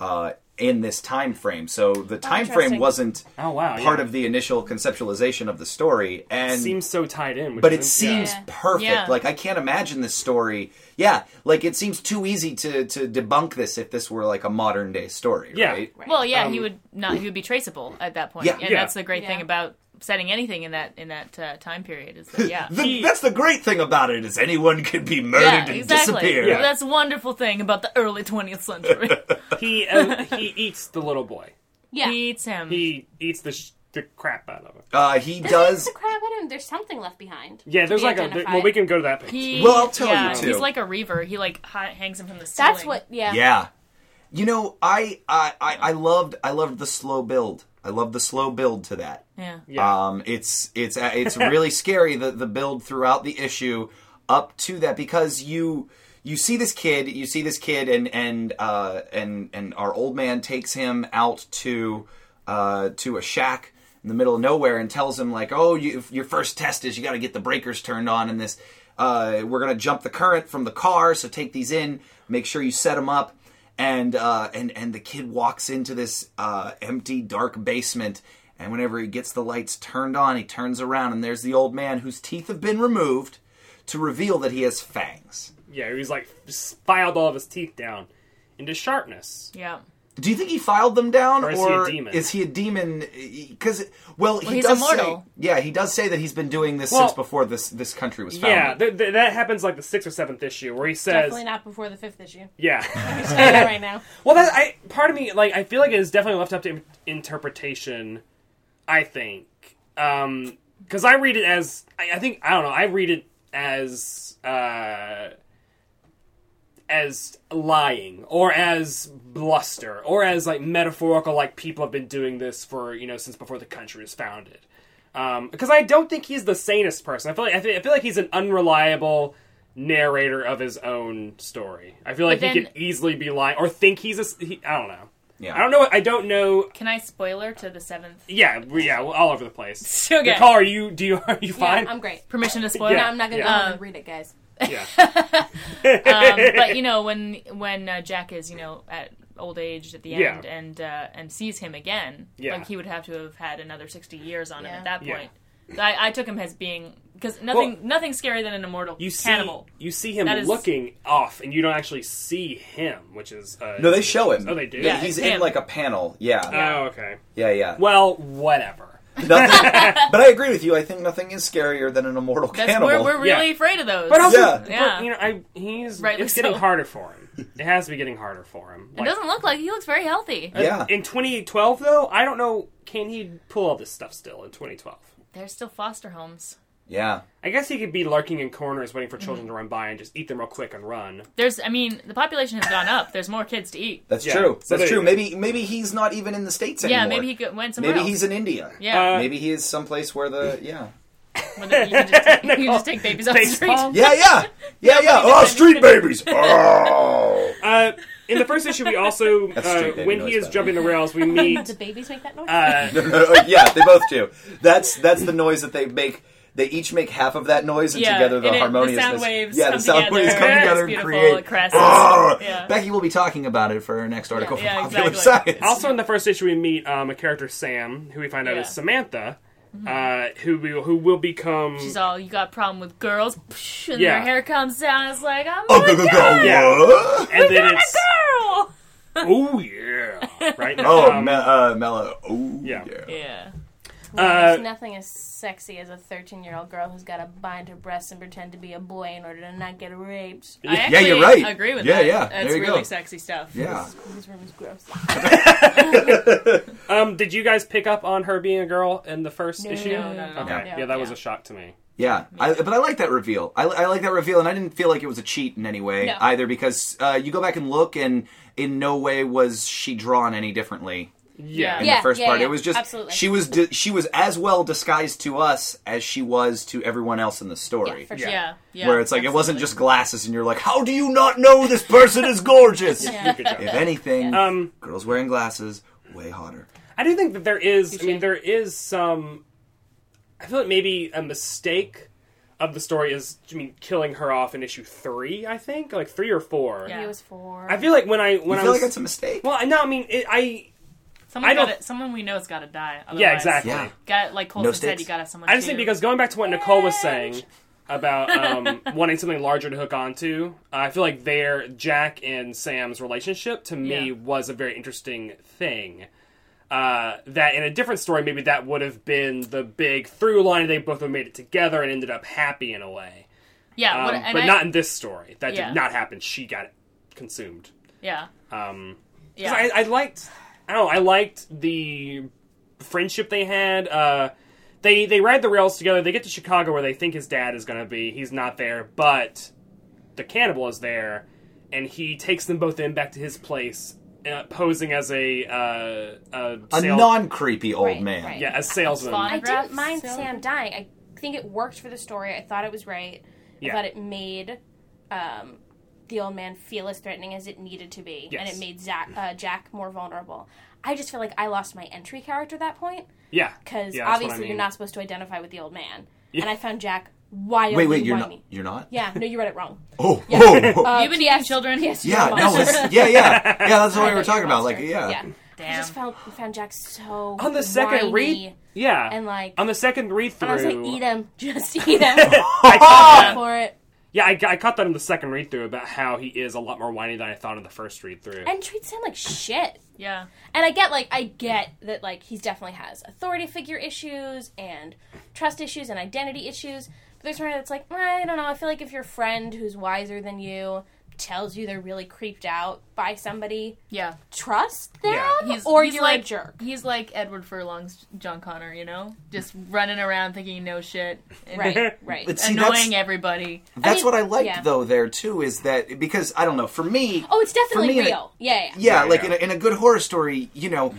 uh, in this time frame. So the time frame wasn't Oh wow, part yeah. of the initial conceptualization of the story, and seems so tied in. which but it is- seems Yeah. perfect. Yeah. Like I can't imagine this story. Yeah, like it seems too easy to to debunk this if this were like a modern day story. Yeah. right? Right. Well, yeah, Um, he would not. He would be traceable at that point. Yeah. and Yeah. that's the great thing about setting anything in that in that uh, time period. Is that yeah. The, He- that's the great thing about it is anyone can be murdered Yeah, and exactly. disappear. Yeah. That's a wonderful thing about the early 20th century. he uh, he eats the little boy. Yeah. He eats him. He eats the sh- the crap out of him. Uh, he Does does. the crab out of him? There's something left behind. Yeah, there's be like a identified. well, we can go to that picture. He- Well, I'll tell yeah, you, too. He's like a reaver. He like hi- hangs him from the ceiling. That's what. Yeah. Yeah, you know, I, I I I loved I loved the slow build. I love the slow build to that. Yeah. Yeah. Um, it's it's uh, it's really scary the the build throughout the issue up to that because you you see this kid you see this kid and and uh, and and our old man takes him out to uh, to a shack in the middle of nowhere and tells him like oh you, your first test is you got to get the breakers turned on and this uh, we're gonna jump the current from the car so take these in make sure you set them up and uh, and and the kid walks into this uh, empty, dark basement, And whenever he gets the lights turned on, he turns around and there's the old man whose teeth have been removed to reveal that he has fangs. Yeah, he's like filed all of his teeth down into sharpness. Yeah. Do you think he filed them down, Or is he a demon? is he a demon? Because well, he he's does immortal. say, yeah, he does say that he's been doing this Well- since before this this country was founded. Yeah, th- th- that happens like the sixth or seventh issue where he says, Definitely not before the fifth issue. "Yeah." I'm just right now. well, that I part of me like I feel like it is definitely left up to interpretation. I think because I read it as I, I think I don't know I read it as uh, as lying or as bluster or as like metaphorical like people have been doing this for you know since before the country was founded um, because I don't think he's the sanest person I feel like I feel, I feel like he's an unreliable narrator of his own story I feel like But he could easily be lying or think he's a s- he, I don't know Yeah. I don't know I don't know Can I spoiler to the seventh? yeah we, yeah we're all over the place Okay. Nicole are you do you are you Yeah, fine I'm great. Permission to spoil? No, I'm not gonna yeah. go home and read it, guys. Yeah um, but you know when when uh, Jack is you know at old age at the Yeah. end and uh, and sees him again, Yeah. like he would have to have had another sixty years on him at that Yeah. point. I, I took him as being because nothing Well, nothing scarier than an immortal you see cannibal. you see him That is- looking off and you don't actually see him which is uh, No, they show him. oh they do Yeah. he's it's in him. like a panel. Yeah, oh okay yeah, yeah. well whatever Nothing, but I agree with you. I think nothing is scarier than an immortal That's cannibal. we're, we're really Yeah. afraid of those. but also Yeah. but, Yeah. you know I he's Rightly it's getting so. harder for him it has to be getting harder for him it Like, doesn't look like he looks very healthy. Uh, yeah. in 2012 though I don't know can he pull all this stuff still in 2012 There's still foster homes. Yeah. I guess he could be lurking in corners waiting for Mm-hmm. children to run by and just eat them real quick and run. There's, I mean, the population has gone up. There's more kids to eat. That's Yeah. true. So That's they- true. Maybe maybe he's not even in the states anymore. Yeah, maybe he went somewhere Maybe else. he's in India. yeah, Uh, Maybe he is someplace where the yeah. Where the- you, can just take, you just take babies off the street. Baseball. Yeah, yeah, yeah, yeah. Oh, street babies. Oh. Uh, in the first issue, we also uh, when he is by the jumping the rails, we meet. Do babies make that noise? Uh, No, no, no, yeah, they both do. That's that's the noise that they make. They each make half of that noise, and Yeah, together the and it- the harmoniousness. sound waves yeah, come the sound together. waves come It's together and create. It. Oh! Yeah. Becky will be talking about it for our next article Yeah, from Popular exactly. Science. also, in the first issue, we meet um, a character Sam, who we find out Yeah. is Samantha, uh, who will who will become. She's all, you got a problem with girls? Psh, and Yeah. her hair comes down. It's like, I'm oh, a go, go, go. girl. Yeah. What? and then it's a girl. oh yeah, right? Oh, Um, me- uh, Mellow. Oh, yeah. yeah. Yeah. Well, uh, there's nothing as sexy as a 13 year old girl who's got to bind her breasts and pretend to be a boy in order to not get raped. I Yeah, you're right. agree with Yeah, that. yeah. That's There you really go. sexy stuff. Yeah. This room is gross. Um, did you guys pick up on her being a girl in the first No, issue? no, no, no, Okay, no. yeah, that was Yeah. a shock to me. Yeah, I, but I like that reveal. I, I like that reveal, and I didn't feel like it was a cheat in any way No. either because uh, you go back and look, and in no way was she drawn any differently Yeah, in Yeah, the first yeah, part. yeah, it was just absolutely. she was di- she was as well disguised to us as she was to everyone else in the story. Yeah, for sure. Yeah. Yeah. Where it's like it wasn't just glasses, and you're like, how do you not know this person is gorgeous? Yeah. If anything, Um, girls wearing glasses way hotter. I do think that there is. I mean, there is some. I feel like maybe a mistake of the story is. I mean, killing her off in issue three. I think like three or four. Yeah. He was four. I feel like when I when you I feel was like that's a mistake? well, no, I mean, it, I Someone I don't- gotta, someone we know has got to die. yeah, exactly. Yeah. Got like Colson said, you got to someone. I just think because going back to what Nicole was saying about um, wanting something larger to hook onto, I feel like their Jack and Sam's relationship to me Yeah. was a very interesting thing. Uh, that in a different story, maybe that would have been the big through line. They both have made it together and ended up happy in a way, yeah, um, what, but I, not in this story. That Yeah. did not happen. She got consumed. Yeah, Um, 'cause yeah. I, I liked. I don't know. I liked the friendship they had. Uh, they they ride the rails together. They get to Chicago where they think his dad is going to be. He's not there, but the cannibal is there, and he takes them both in back to his place, uh, posing as a uh, a, A sale- non creepy old Right, man. right. yeah a salesman. fun. I didn't mind sale? Sam dying. I think it worked for the story. I thought it was right. Yeah. Thought it made um, the old man feel as threatening as it needed to be, and it made Zach, uh, Jack more vulnerable. I just feel like I lost my entry character at that point Yeah, because Yeah, that's what I obviously mean. you're not supposed to identify with the old man, Yeah. and I found Jack wildly Wait, wait, you're not. whiny. You're not. Yeah, no, you read it wrong. Oh, oh, oh. Uh, You've been PS eating children? PS yeah, no, it's, yeah, yeah, yeah. That's what we were talking you were a about. Like, monster. yeah, I just found found Jack so on the second read, yeah, and, like- on the second read through, I was like, eat him, just eat him I caught that. for it. Yeah, I, I caught that in the second read through about how he is a lot more whiny than I thought in the first read through. And treats him like shit. Yeah. And I get like I get that like he definitely has authority figure issues and trust issues and identity issues. But there's somebody that's like, I don't know. I feel like if your friend who's wiser than you tells you they're really creeped out by somebody, Yeah. trust them, Yeah. or he's you're like a jerk. He's like Edward Furlong's John Connor, you know, just running around thinking no shit, and Right, right. But see, annoying that's, everybody. that's mean, what I liked yeah. though there too is that because I don't know for me oh, it's definitely me, in a- real. yeah, yeah. yeah, Yeah, like yeah. In, a, in a good horror story you know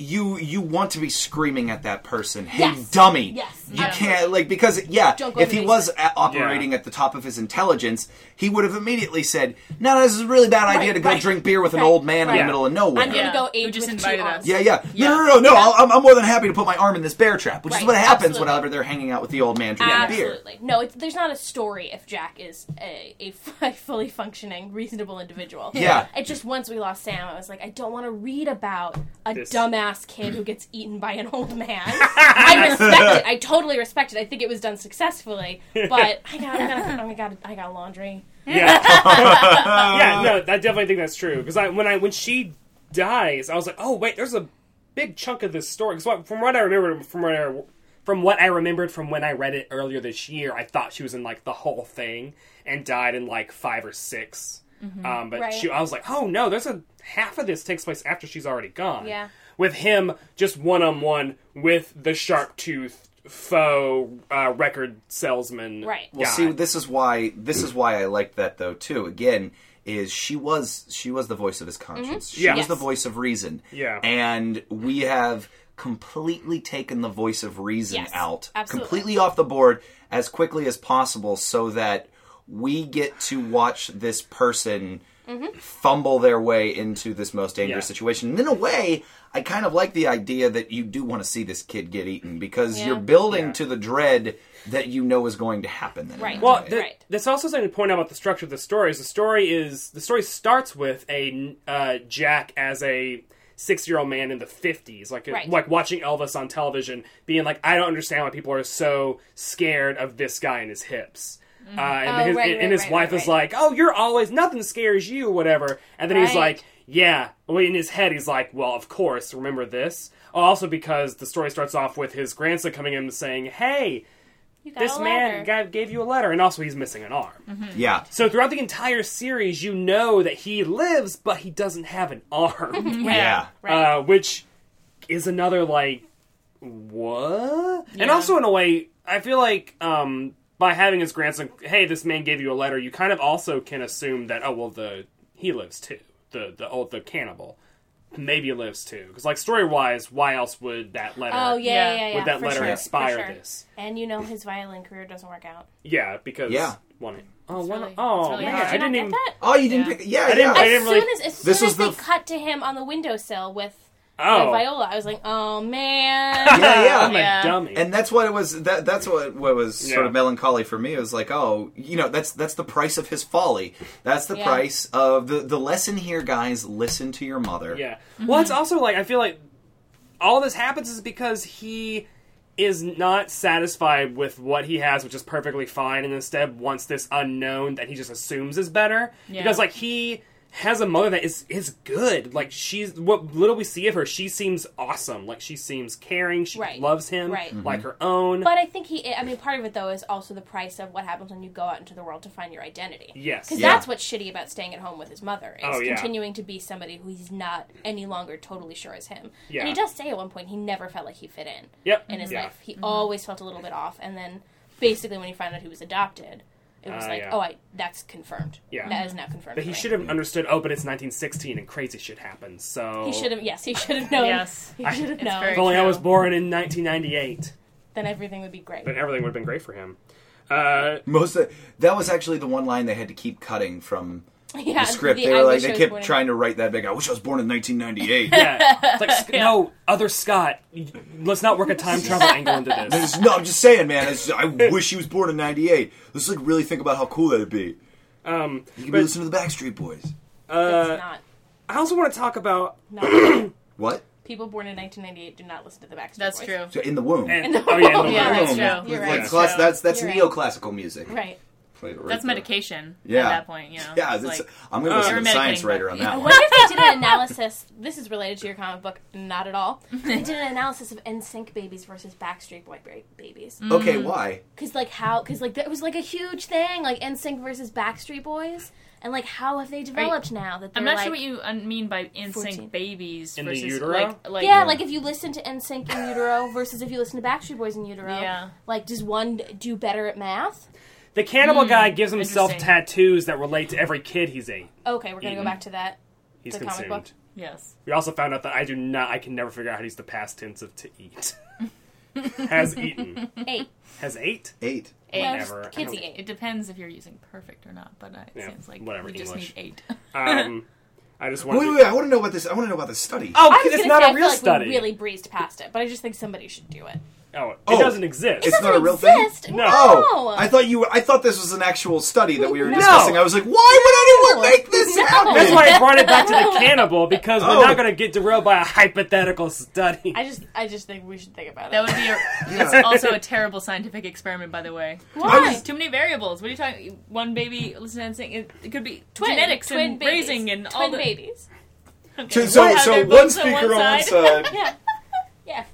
you you want to be screaming at that person hey Yes. dummy Yes, you can't like because yeah if he was basement. a- operating at the top of his intelligence he would have immediately said no this is a really bad idea Right, to go right, drink beer with an right, old man in right. the middle of nowhere I'm gonna Yeah. go Who ape just with invited us. arms. yeah, yeah, Yeah. No, no, no, no. I'll- I'm, I'm more than happy to put my arm in this bear trap, which is Right, what happens absolutely. whenever they're hanging out with the old man drinking beer. Absolutely. No, it's, there's not a story if Jack is a, a f- fully functioning, reasonable individual. Yeah. It's just once we lost Sam, I was like, I don't want to read about a This- dumbass kid who gets eaten by an old man. I respect it. I totally respect it. I think it was done successfully, but I got, I got, I got, I got laundry. Yeah, yeah, no, I definitely think that's true. Because I when I when she dies, I was like, oh wait, there's a big chunk of this story. Because from what I remember, from what I, from what I remembered from when I read it earlier this year, I thought she was in like the whole thing and died in like five or 6 Um, but Right. she, I was like, oh no, there's a half of this takes place after she's already gone. Yeah. with him just one on one with the shark tooth faux uh, record salesman. Right. Well, guy. see, this is why this is why I liked that though too. Again, is she was she was the voice of his conscience. She Yeah. was the voice of reason. Yeah. and we have completely taken the voice of reason Yes, out, absolutely. completely off the board as quickly as possible, so that we get to watch this person. Mm-hmm. Fumble their way into this most dangerous Yeah. situation. And in a way, I kind of like the idea that you do want to see this kid get eaten because Yeah. you're building Yeah. to the dread that you know is going to happen. Then Right. Well, th- Right. that's also something to point out about the structure of the story. Is the story is the story starts with a uh, Jack as a six-year-old man in the fifties, like Right. like watching Elvis on television, being like, I don't understand why people are so scared of this guy and his hips. Uh, and Oh, his, right, and right, his right, wife right, is right. like, "Oh, you're always nothing scares you, whatever." And then he's like, "Yeah." Well, in his head, he's like, "Well, of course. Remember this." Also, because the story starts off with his grandson coming in and saying, "Hey, this man letter. gave you a letter, and also he's missing an arm. yeah, So throughout the entire series, you know that he lives, but he doesn't have an arm, yeah. Right. uh, which is another like what? And also in a way, I feel like um, by having his grandson, hey, this man gave you a letter, you kind of also can assume that oh well, the he lives too, the the old the cannibal. Maybe lives too, because like story wise, why else would that letter? Oh yeah, Yeah. yeah, yeah. would that for letter sure, inspire sure. this? And you know his violin career doesn't work out. Yeah, because Yeah. one. Oh, It's one. really- oh it's really man, hard. I Did you didn't even. get that? Oh, you didn't Yeah. pick. Yeah, I didn't- yeah. I didn't soon really- as, as soon This was they the- cut to him on the windowsill with Oh, the viola, I was like, oh man. Yeah, yeah. I'm a Yeah. dummy. and that's what it was. That that's what what was sort of melancholy for me. It was like, oh, you know, that's that's the price of his folly. That's the Yeah. price of the the lesson here, guys. Listen to your mother. Yeah. Well, it's mm-hmm. also like I feel like all this happens is because he is not satisfied with what he has, which is perfectly fine, and instead wants this unknown that he just assumes is better. Yeah. Because like he has a mother that is is good. Like she's what little we see of her, she seems awesome. Like she seems caring. She Right. loves him Right. like mm-hmm. her own. But I think he. I mean, part of it though is also the price of what happens when you go out into the world to find your identity. Yes. because Yeah. that's what's shitty about staying at home with his mother is Oh, yeah. continuing to be somebody who he's not any longer totally sure is him. Yeah. And he does say at one point he never felt like he fit in Yep. in his Yeah. life. He mm-hmm. always felt a little bit off, and then basically when he found out he was adopted, it was Ah, like, yeah. oh, I that's confirmed. Yeah. that is now confirmed. But he should have understood. Oh, but it's 1916 and crazy shit happens. So He should have. Yes, he should have known. Yes. he should have known. If only I was born in 1998, Then everything would be great. then everything would have been great for him. Uh, Most of, that was actually the one line they had to keep cutting from yeah, the script. the they I were like they kept born in- trying to write that big. I wish I was born in 1998. Yeah, it's like Sc- no other Scott. Let's not work a time travel angle into this. It's- no, I'm just saying, man. It's, I wish he was born in '98. Let's like really think about how cool that'd be. Um, You could be but listening to the Backstreet Boys. uh, not. I also want to talk about No, What? people born in 1998 do not listen to the Backstreet That's Boys. That's true. So in the womb. and, oh yeah, in the womb. Yeah, that's true. You're Like right. class- that's that's You're right. neoclassical music. Right. Played it right That's there. medication Yeah. at that point, you know. Yeah, It's that's, like, I'm going to listen you're science writer on that I one. wonder if they did an analysis. This is related to your comic book, not at all. They did an analysis of NSYNC babies versus Backstreet Boy ba- babies. Okay, Mm. why? Cause like how? Cause like it was like a huge thing, like NSYNC versus Backstreet Boys, and like how have they developed now that they're I'm not like, sure what you uh, mean by 14. NSYNC babies In the versus utero? like like yeah, like if you listen to NSYNC in utero versus if you listen to Backstreet Boys in utero, Yeah. like does one do better at math? The cannibal guy gives himself interesting. tattoos that relate to every kid he's ate. Okay, we're gonna Eaten. go back to that. He's The comic consumed. book? yes. We also found out that I do not. I can never figure out how to use the past tense of to eat. Has eaten. Eight. Has ate. Eight. Eight. No, Whatever. just kids I don't- eat eight. It depends if you're using perfect or not, but uh, it Yeah, seems like whatever, you just English. need eight. Um, I just want. Wait, to, wait, wait, I want to know about this. I want to know about this study. Oh, I was it's gonna not say, a I real feel like study. we really breezed past it, but I just think somebody should do it. Oh, it Oh. doesn't exist. It's not a Doesn't real thing? No. Oh, I thought you. Were, I thought this was an actual study that we were No. discussing. I was like, why would anyone make this No. happen? That's why I brought it back to the cannibal because we're Oh. not going to get derailed by a hypothetical study. I just, I just think we should think about it. That would be a, Yeah. that's also a terrible scientific experiment, by the way. Why? Too many variables. What are you talking? One baby listening and saying it, it could be Twin, genetics twin and babies. raising and twin all the. babies. Okay. So, so, Have so one boobs on speaker on one side. Yeah, yeah.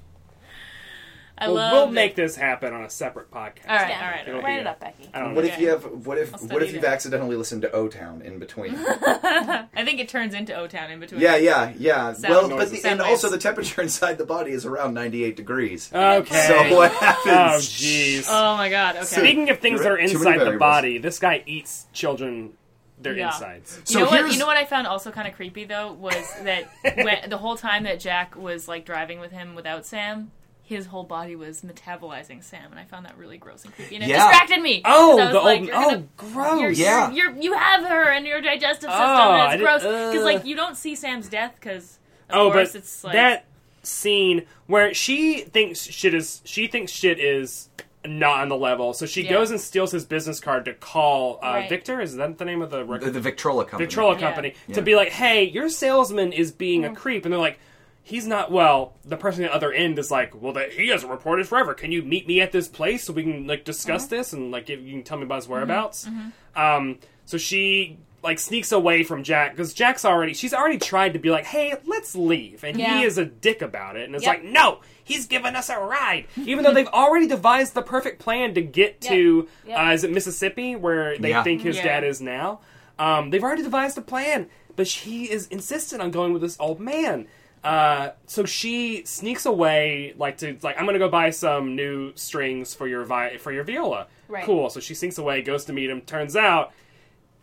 I Well, love. we'll that- make this happen on a separate podcast. All right, yeah. all right. It'll All Write it up, Becky. I don't know. What if you have? What if? What if you've that. accidentally listened to O Town in between? I think it turns into O Town in between. yeah, yeah, yeah. Sound well, but the, Sound and also the temperature inside the body is around 98 degrees. Okay. So what happens? oh, happens? jeez. Oh my god. Okay. Speaking of things that are inside the body, this guy eats children, their Yeah. insides. So you know what? here's- You know what I found also kind of creepy though was that when, the whole time that Jack was like driving with him without Sam, his whole body was metabolizing Sam, and I found that really gross and creepy, and it Yeah. distracted me. Oh, 'cause I was the like, old. you're Oh, gonna- gross. You're, Yeah. you're, you're, you have her in your digestive system, oh, and it's gross because uh. like you don't see Sam's death because of oh, course but it's like that scene where she thinks shit is she thinks shit is not on the level, so she Yeah. goes and steals his business card to call uh, Right. Victor. Is that the name of the The, record? the Victrola company. Victrola Yeah. company Yeah. to be like, hey, your salesman is being a creep, and they're like. He's not well. The person at the other end is like, well, that he hasn't reported forever. Can you meet me at this place so we can like discuss this and like if you can tell me about his whereabouts? Um, so she like sneaks away from Jack because Jack's already she's already tried to be like, hey, let's leave, and Yeah. he is a dick about it, and it's Yep. like, no, he's giving us a ride, even though they've already devised the perfect plan to get Yep. to Yep. uh, is it Mississippi where they Yeah. think his Yeah. dad is now. Um, they've already devised a plan, but she is insistent on going with this old man. Uh, so she sneaks away, like to like I'm gonna go buy some new strings for your vi- for your viola. Right. Cool. So she sneaks away, goes to meet him. Turns out,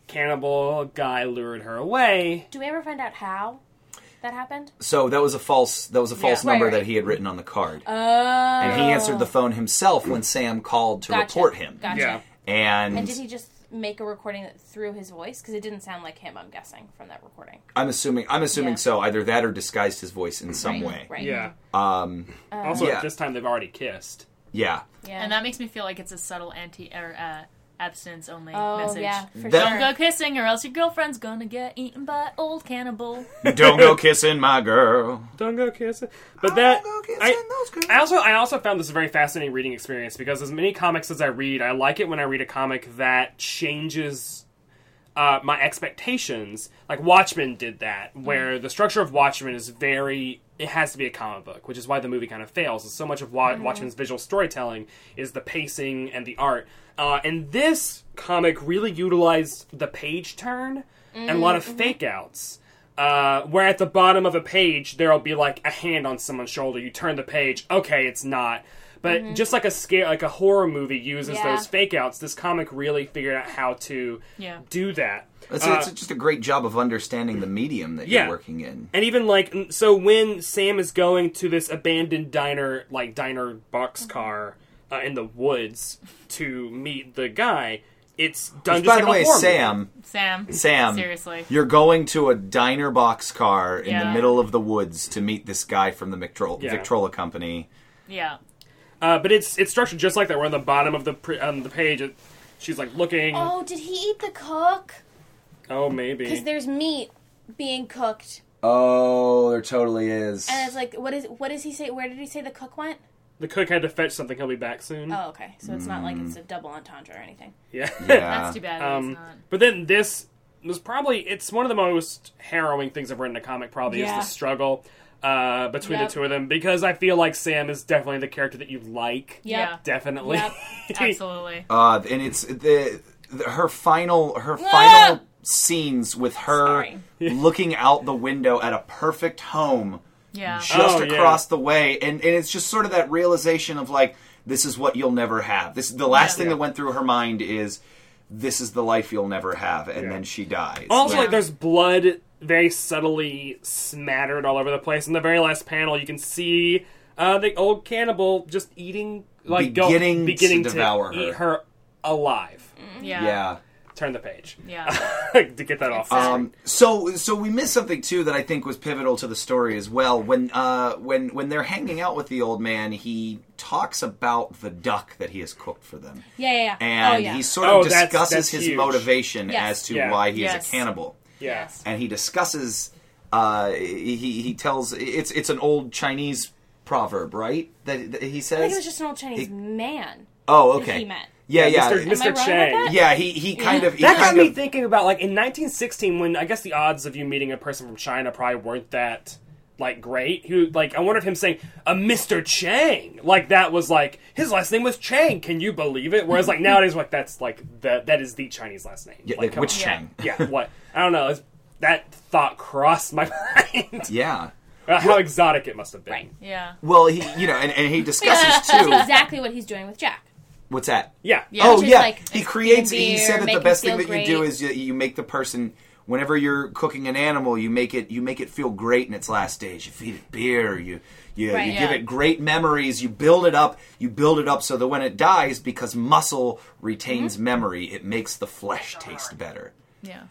cannibal guy lured her away. Do we ever find out how that happened? So that was a false. That was a false Yeah. number Right, right. that he had written on the card, Oh. and he answered the phone himself when Sam called to Gotcha. report him. Gotcha. Yeah. And, And did he just make a recording that through his voice? Because it didn't sound like him. I'm guessing from that recording. I'm assuming. I'm assuming Yeah. so. Either that or disguised his voice in some Right, way. Right. Yeah. Um. Also, Yeah. at this time they've already kissed. Yeah. Yeah. and that makes me feel like it's a subtle anti or uh, abstinence only oh message. yeah, for That- sure. Don't go kissing, or else your girlfriend's gonna get eaten by old cannibal. Don't go kissing my girl. Don't go kissing. But that go kissing I, those girls. I also I also found this a very fascinating reading experience because as many comics as I read, I like it when I read a comic that changes uh, my expectations. Like Watchmen did that, where the structure of Watchmen is very. It has to be a comic book, which is why the movie kind of fails. So much of Wa- Watchmen's visual storytelling is the pacing and the art. Uh, and this comic really utilized the page turn and a lot of fake outs. Uh, where at the bottom of a page there'll be like a hand on someone's shoulder. You turn the page, okay, it's not. But just like a scare, like a horror movie uses Yeah. those fake outs, this comic really figured out how to Yeah. do that. It's, Uh, it's just a great job of understanding the medium that Yeah. you're working in. And even like so when Sam is going to this abandoned diner like diner boxcar uh, in the woods to meet the guy, it's done Which, just by the like a way, horror Sam, Sam. Sam, Seriously. you're going to a diner box car in the middle of the woods to meet this guy from the Victro- Yeah. Victrola company. Yeah. Uh, but it's it's structured just like that. We're on the bottom of the pre- on the page. It, she's like looking. Oh, did he eat the cook? Oh, maybe. Because there's meat being cooked, Oh, there totally is. and it's like, what is what does he say? Where did he say the cook went? The cook had to fetch something. He'll be back soon. Oh, okay. So it's not like it's a double entendre or anything. Yeah. Yeah. That's too bad. that Um, it's not. But then this was probably it's one of the most harrowing things I've read in a comic. Probably Yeah. is the struggle uh, between Yep. the two of them because I feel like Sam is definitely the character that you like. Yeah, Definitely. Yep. Absolutely. Uh, and it's the, the her final her Ah! final scenes with her Sorry. looking out the window at a perfect home Yeah. just Oh, yeah. across the way, and and it's just sort of that realization of like this is what you'll never have. This the last Yeah. thing Yeah. that went through her mind is this is the life you'll never have, and Yeah. then she dies. Also, Yeah. like there's blood very subtly smattered all over the place. In the very last panel, you can see uh, the old cannibal just eating, like go- Beginning to beginning devour her. eat her alive. Yeah. yeah. Turn the page Yeah. to get that off. Um, so so we missed something too that I think was pivotal to the story as well. When uh, when when they're hanging out with the old man, he talks about the duck that he has cooked for them, Yeah, yeah, yeah. and oh, yeah. he sort Oh, of that's- discusses that's his huge. motivation Yes. as to Yeah. why he Yes. is a cannibal, yeah. Yes. and he discusses. Uh, he he tells it's it's an old Chinese proverb, right? That, that he says. I think it was just an old Chinese He- man oh, that okay. he met. Yeah, yeah, Mr. Am Mr. Chang. yeah. He he kind of he That got kind me thinking about like in 1916 when I guess the odds of you meeting a person from China probably weren't that like great. Who like I wonder if him saying a Mr. Chang like that was like his last name was Chang. Can you believe it? Whereas like nowadays like that's like the that is the Chinese last name. yeah, like, like, which on. Chang? Yeah, what I don't know. It's, that thought crossed my mind. Yeah. Uh, How exotic it must have been. Right. Yeah. Well, he you know, and, and he discusses That's too. exactly what he's doing with Jack. What's that? Yeah. Yeah. oh yeah, like, he creates. beer, he said that the best thing feel that you do is you, you make the person. Whenever you're cooking an animal, you make it you make it feel great in its last stage. You feed it beer. You you, Right. you give it great memories. You build it up. You build it up so that when it dies, because muscle retains Mm-hmm. memory, it makes the flesh taste better. Yeah.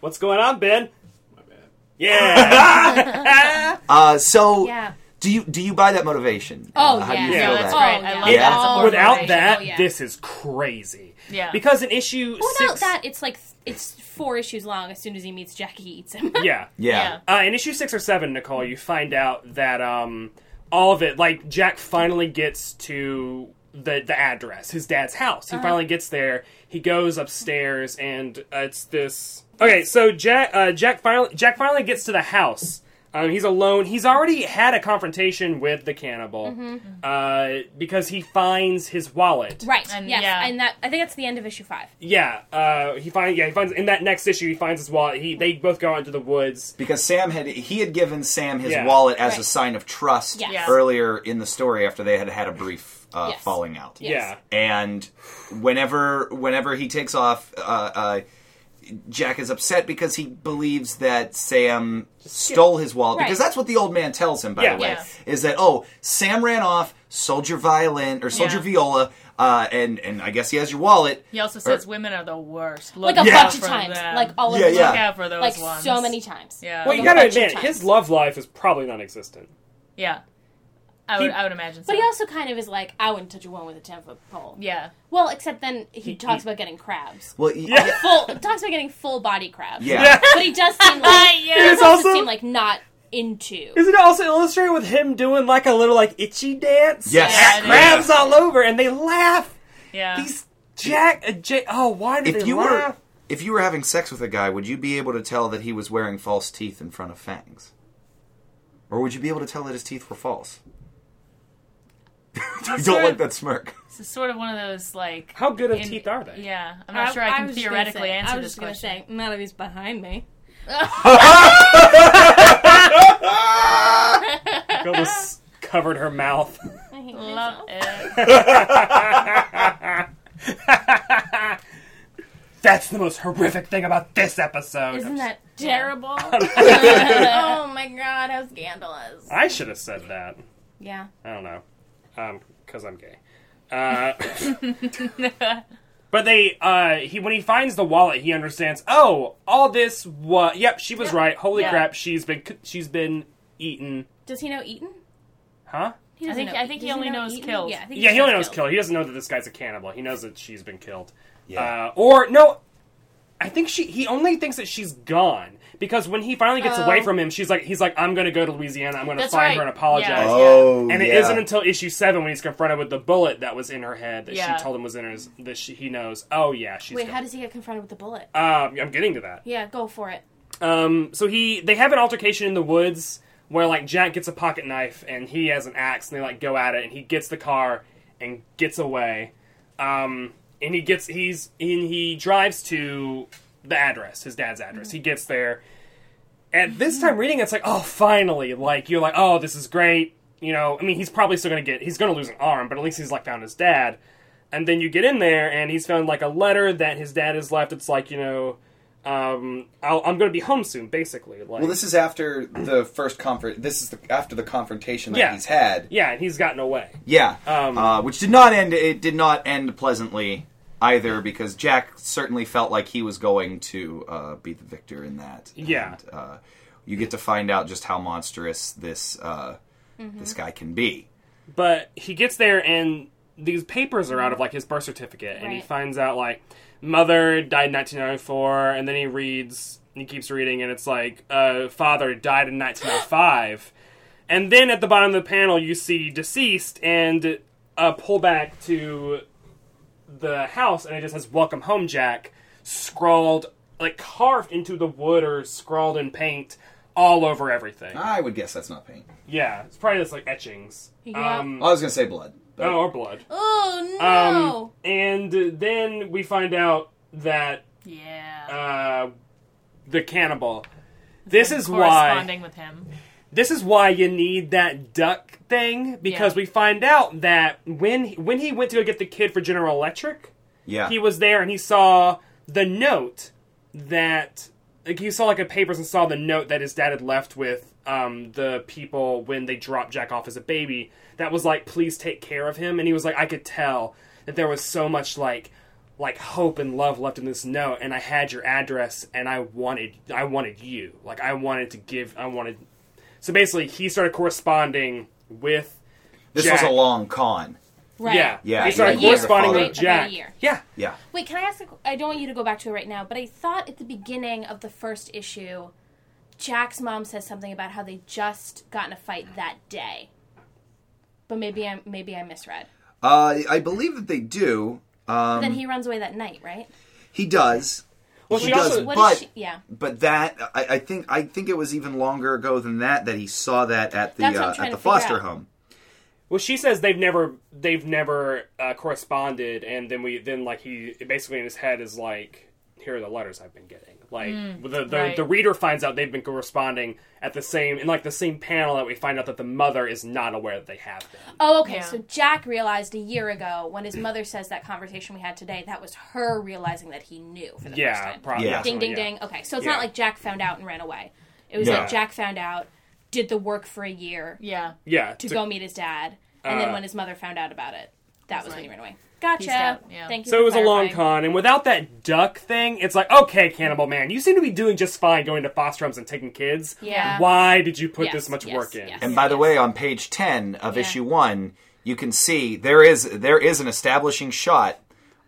What's going on, Ben? My bad. Yeah. Uh, so Yeah. do you do you buy that motivation? Oh, Uh, how do yeah. you Yeah, feel that's that? great. Oh, I love Yeah. that. as a horror Without movie. that, Oh, yeah. this is crazy. Yeah. Because in issue Without six, that, it's like it's four issues long. As soon as he meets Jack, he eats him. yeah, Yeah. Uh, in issue six or seven, Nicole, you find out that um, all of it, like Jack finally gets to the the address, his dad's house. He finally gets there. He goes upstairs, and uh, it's this. Okay, so Jack uh, Jack finally Jack finally gets to the house. Um, he's alone. He's already had a confrontation with the cannibal uh, because he finds his wallet. right. And, yes. yeah. And that I think that's the end of issue five. Yeah, uh, he finds. Yeah, he finds in that next issue. He finds his wallet. He they both go out into the woods. Because Sam had he had given Sam his Yeah. wallet as a sign of trust Yes. Yeah. earlier in the story after they had had a brief uh, Yes. falling out. Yes. Yeah, And whenever whenever he takes off, uh, uh, Jack is upset because he believes that Sam stole his wallet Right. because that's what the old man tells him. By Yeah. the way, Yeah. is that oh Sam ran off, sold your violin or sold Yeah. your viola, uh, and and I guess he has your wallet. He also says women are the worst. Like a Yeah. bunch of times. them. Like all of Yeah, them. yeah. Look out for those Like ones. so many times. Yeah. well, you gotta admit, his love life is probably non-existent. Yeah. I would, He- I would imagine so. But he also kind of is like, I wouldn't touch a woman with a ten foot pole. yeah. Well, except then he, He- talks he- about getting crabs. Well, y- Yeah. Full talks about getting full body crabs. yeah. But he does seem like Yeah. he does also, also- seem like not into. Isn't it also illustrated with him doing like a little like itchy dance? Yes. Yeah, it crabs all over, and they laugh. Yeah. These Jack, uh, J- oh, why did if they you laugh? were if you were having sex with a guy, would you be able to tell that he was wearing false teeth in front of fangs, or would you be able to tell that his teeth were false? I don't of- like that smirk. This is sort of one of those like. How good of in- teeth are they? Yeah, I'm not sure I can was just gonna theoretically say- answer I was this just gonna question. say none of these behind me. Almost covered her mouth. I hate Love myself. it. That's the most horrific thing about this episode. Isn't that terrible? oh my god, how scandalous. I should have said that. Yeah. I don't know. Um, because I'm gay. Uh, but they, uh, he when he finds the wallet, he understands. Oh, all this. What? Yep, she was Yep. right. Holy Yeah. crap, she's been she's been eaten. Does he know eaten? Huh? He I think- know- I think he does only know knows eaten? killed. Yeah, I think Yeah, he only knows killed. killed. He doesn't know that this guy's a cannibal. He knows that she's been killed. Yeah. Uh, or no, I think she he only thinks that she's gone because when he finally gets Oh. away from him, she's like he's like I'm going to go to Louisiana. I'm going to find right. her and apologize. Yeah. Oh, And it yeah. not until issue seven when he's confronted with the bullet that was in her head that Yeah. she told him was in her that she, he knows. Oh yeah, she's. Wait, gone. how does he get confronted with the bullet? Um, I'm getting to that. yeah, go for it. Um, so he they have an altercation in the woods where like Jack gets a pocket knife and he has an axe and they like go at it and he gets the car and gets away. Um, and he gets he's and he drives to the address, his dad's address. He gets there. At this time reading it's like, oh finally, like you're like, oh, this is great. You know, I mean he's probably still gonna get he's gonna lose an arm, but at least he's like found his dad. And then you get in there and he's found like a letter that his dad has left. It's like, you know, um, I'll, I'm going to be home soon, basically. Like, Well, this is after the first confront. This is the, after the confrontation that Yeah. he's had. yeah, and he's gotten away. Yeah, Um, uh, which did not end. It did not end pleasantly either, because Jack certainly felt like he was going to uh, be the victor in that. Yeah. And, uh, you get to find out just how monstrous this uh, this guy can be. But he gets there and these papers are out of like his birth certificate, and he finds out like mother died in 1994, and then he reads, he keeps reading, and it's like uh, father died in 1905, and then at the bottom of the panel you see deceased and a pullback to the house, and it just has "Welcome Home, Jack" scrawled like carved into the wood or scrawled in paint all over everything. I would guess that's not paint. Yeah, it's probably just like etchings. Yeah. Um, I was gonna say blood. but- oh, or blood. Oh Um, no! and then we find out that Yeah. uh, the cannibal. This is why. corresponding with him. This is why you need that duck thing because Yeah. we find out that when when he went to go get the kid for General Electric, yeah. he was there and he saw the note that like he saw like a papers and saw the note that his dad had left with um, the people when they dropped Jack off as a baby. That was like, please take care of him, and he was like, I could tell that there was so much like like hope and love left in this note, and I had your address, and I wanted I wanted you, like I wanted to give, I wanted. So basically, he started corresponding with. this Jack. was a long con. right. Yeah, Yeah, He he started had a year to corresponding follow. with Right, about a Jack. year. Yeah, Yeah. Wait, can I ask? A, I don't want you to go back to it right now, but I thought at the beginning of the first issue, Jack's mom says something about how they just got in a fight that day. But maybe I maybe I misread. Uh, I believe that they do. Um, then he runs away that night, right? he does. Well, he she does, also- What but is she? Yeah. but that I, I think I think it was even longer ago than that that he saw that at the That's what I'm uh, at the foster out. home. Well, she says they've never they've never uh, corresponded, and then we then like he basically in his head is like, here are the letters I've been getting. Like the the, right. the reader finds out they've been corresponding at the same in like the same panel that we find out that the mother is not aware that they have been. Oh, okay. Yeah. So Jack realized a year ago when his mother says that conversation we had today, that was her realizing that he knew for the first Yeah, time. probably. Yeah. Ding, ding, yeah. ding. Okay, so it's Yeah. not like Jack found out and ran away. It was No. like Jack found out, did the work for a year Yeah. Yeah, to to- go meet his dad, and then Uh, when his mother found out about it, that was when he ran away. Gotcha. out, yeah. Thank you. So for it was a long con, and without that duck thing, it's like, okay, Cannibal Man, you seem to be doing just fine going to foster homes and taking kids. Yeah. Why did you put Yes, this much yes, work in? yes. And by the way, on page ten of Yeah. issue one, you can see there is there is an establishing shot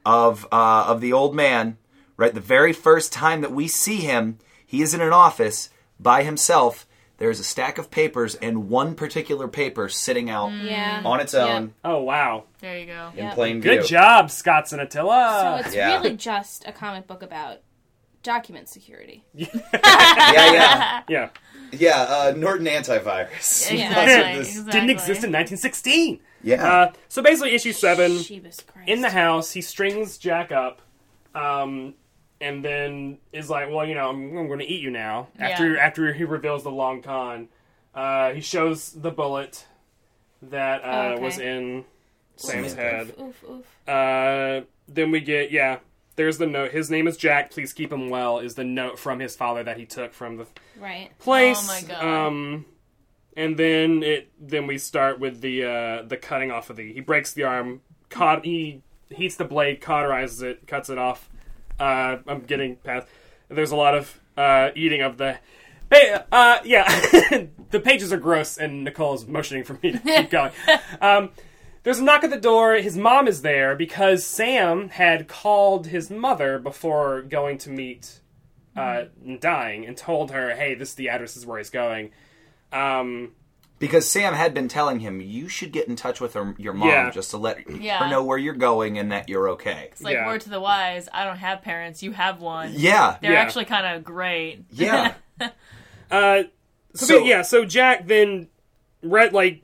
of uh, of the old man. Right, the very first time that we see him, he is in an office by himself. There's a stack of papers and one particular paper sitting out Yeah. on its Yeah. own Oh wow, There you go. in Yep. plain view. good job, Scott and Attila. So Attila. it's Yeah. really just a comic book about document security. Yeah, yeah, yeah, yeah. Uh, Norton antivirus. Exactly. That's what this- exactly. didn't exist in 1916. Yeah. Uh, so basically, issue seven. Jeebus Christ. in the house, he strings Jack up, um, and then is like, "Well, you know, I'm, I'm going to eat you now." After Yeah. after he reveals the long con, uh, he shows the bullet that uh, Oh, okay. was in Sam's Oof. head. Oof, oof. Uh, then we get yeah. There's the note. His name is Jack. Please keep him well. Is the note from his father that he took from the Right. place. Oh my God. Um, and then it then we start with the uh, the cutting off of the. He breaks the arm. Caught. He heats the blade, cauterizes it, cuts it off. Uh, I'm getting past. There's a lot of uh, eating of the. ba- Uh, yeah, the pages are gross, and Nicole is motioning for me to keep going. Um, there's a knock at the door. His mom is there because Sam had called his mother before going to meet, uh, dying, and told her, "Hey, this is the address. This is where he's going." Um, Because Sam had been telling him you should get in touch with her, your mom Yeah. just to let Yeah. her know where you're going and that you're okay. It's like Yeah. word to the wise. I don't have parents. You have one. Yeah, They're Yeah. actually kind of great. yeah. uh, so, So- yeah, so Jack then read like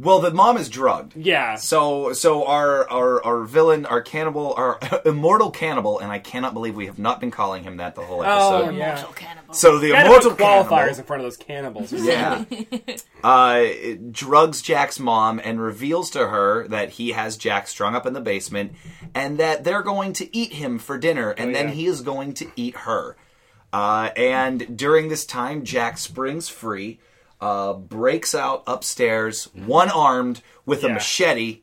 well, the mom is drugged. yeah, So, so our our our villain, our cannibal, our immortal cannibal, and I cannot believe we have not been calling him that the whole episode. Oh, yeah. Immortal cannibal. So the gotta immortal put qualifiers in front of those cannibals. yeah, uh, drugs Jack's mom and reveals to her that he has Jack strung up in the basement, and that they're going to eat him for dinner, and then yeah. he is going to eat her. Uh, and during this time, Jack springs free, uh, breaks out upstairs, one armed with a Yeah. machete,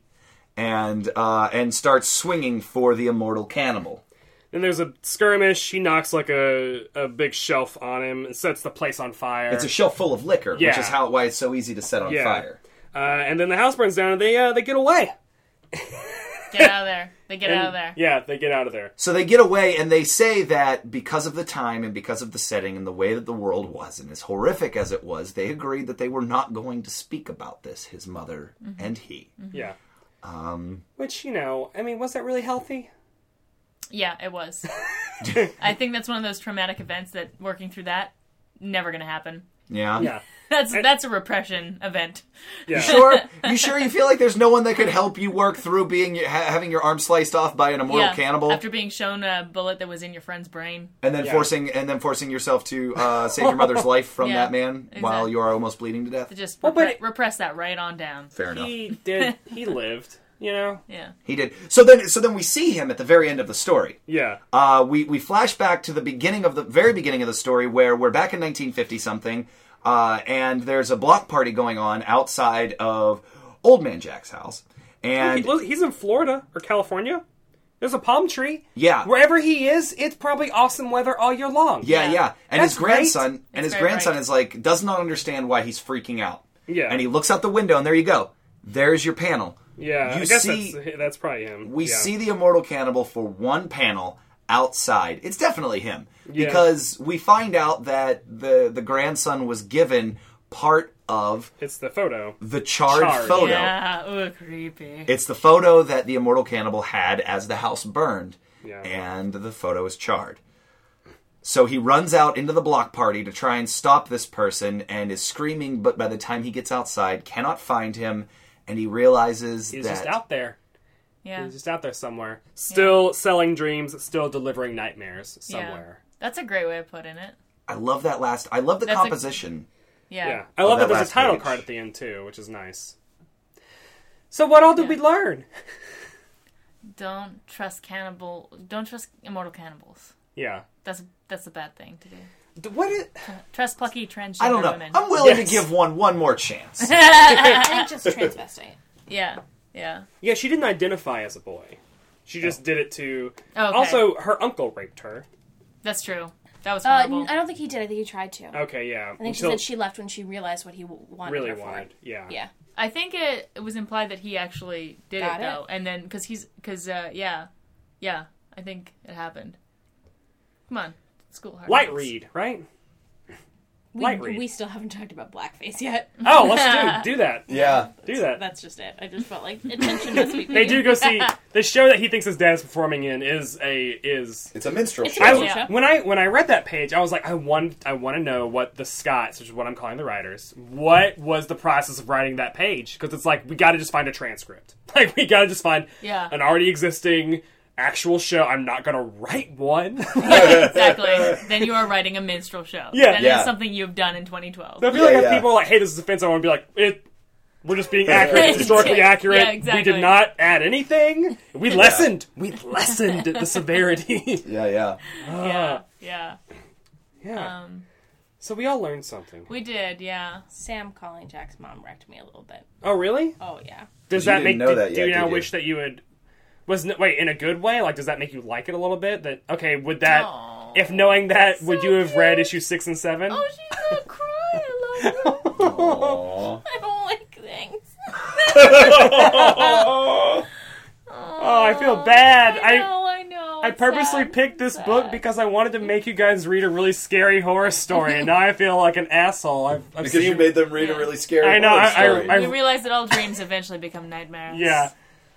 and uh, and starts swinging for the immortal cannibal. Then there's a skirmish. He knocks like a, a big shelf on him and sets the place on fire. It's a shelf full of liquor, which Yeah. is how why it's so easy to set on Yeah. fire. uh, and then the house burns down and they uh, they get away. Get out of there. They get And- out of there. Yeah, they get out of there. So they get away, and they say that because of the time and because of the setting and the way that the world was, and as horrific as it was, they agreed that they were not going to speak about this. His mother and he. Yeah. Um, Which you know, I mean, was that really healthy? Yeah, it was. I think that's one of those traumatic events that working through that never going to happen. yeah. Yeah. That's that's a repression event. Yeah. Sure. You sure you feel like there's no one that could help you work through being ha- having your arm sliced off by an immortal yeah. cannibal, After being shown a bullet that was in your friend's brain. and then Yeah. forcing and then forcing yourself to uh, save your mother's life from Yeah, that man while you are almost bleeding to death. To just Well, but it- repress that right on down. Fair enough. He did. He lived. You know. Yeah. He did. So then, so then we see him at the very end of the story. Yeah. Uh, we we flash back to the beginning of the very beginning of the story where we're back in 1950 something, uh, and there's a block party going on outside of Old Man Jack's house, and He- he's in Florida or California. There's a palm tree. Yeah. Wherever he is, it's probably awesome weather all year long. yeah, Yeah. yeah, and That's his grandson and It's his very grandson bright. is like does not understand why he's freaking out. Yeah. and he looks out the window, and there you go. There's your panel. Yeah. You I guess see- that's that's probably him. We Yeah. see the immortal cannibal for one panel outside. It's definitely him Yeah. because we find out that the the grandson was given part of it's the photo. the charred, Charred. photo. Yeah. Ooh, creepy. It's the photo that the immortal cannibal had as the house burned, Yeah. and the photo is charred. So he runs out into the block party to try and stop this person and is screaming, but by the time he gets outside, cannot find him, and he realizes He's that just out there. Yeah. He's just out there somewhere. Still selling dreams, still delivering nightmares somewhere. That's a great way of putting it. I love that last. I love the That's a- composition. Yeah. Yeah. I love that that there's a title page. card at the end too, which is nice. So what all did Yeah. we learn? Don't trust cannibal. Don't trust immortal cannibals. Yeah. That's that's a bad thing to do. D- What is, Trust plucky transgender I don't know. women. I'm willing Yes. to give one one more chance. I think just transvestite. Yeah. Yeah. Yeah, she didn't identify as a boy. She just did it to. Oh, Okay. Also, her uncle raped her. That's true. That was Uh, horrible. I don't think he did. I think he tried to. Okay, yeah. I think she said she left when she realized what he w- wanted really her for. wanted. Yeah. Yeah. I think it, it was implied that he actually did Got it it. though, and then because he's because uh, yeah, yeah, I think it happened. Come on, school hard. Light read, right? We, Light read. we still haven't talked about blackface yet. Oh, let's do do that. yeah. Do that. That's just it. I just felt like attention must be paid. They do go see the show that he thinks his dad is performing in is a is It's a minstrel It's a show. I, minstrel Yeah. show. when I when I read that page, I was like, I want I want to know what the Scots, which is what I'm calling the writers, what was the process of writing that page? Because it's like we got to just find a transcript. Like we got to just find Yeah. an already existing actual show. I'm not gonna write one. exactly. then you are writing a minstrel show. Yeah. that Yeah. is something you've done in 2012. I feel Yeah, like if yeah. people are like, hey, this is offensive, I want to be like, it. We're just being accurate, it's historically Yeah, accurate. We did not add anything. We lessened. We lessened the severity. Yeah, yeah. yeah, yeah. yeah. Um, So we all learned something. we did. Yeah. Sam calling Jack's mom wrecked me a little bit. Oh, really? Oh yeah. Does that make know do, that do you now you? wish that you would was n- wait in a good way? Like, does that make you like it a little bit? That okay? Would that Aw. if knowing that would So you have read cute. issue six and seven? Oh, she's gonna cry. I love you. Aww. I don't like things. oh, I feel bad. I I know, I know. I purposely sad. picked this It's book because I wanted to make you guys read a really scary horror story, and now I feel like an asshole. I've, I've Because seen, you made them read Yeah. a really scary I know, horror I- I- story. I- You realize that all dreams eventually become nightmares. Yeah.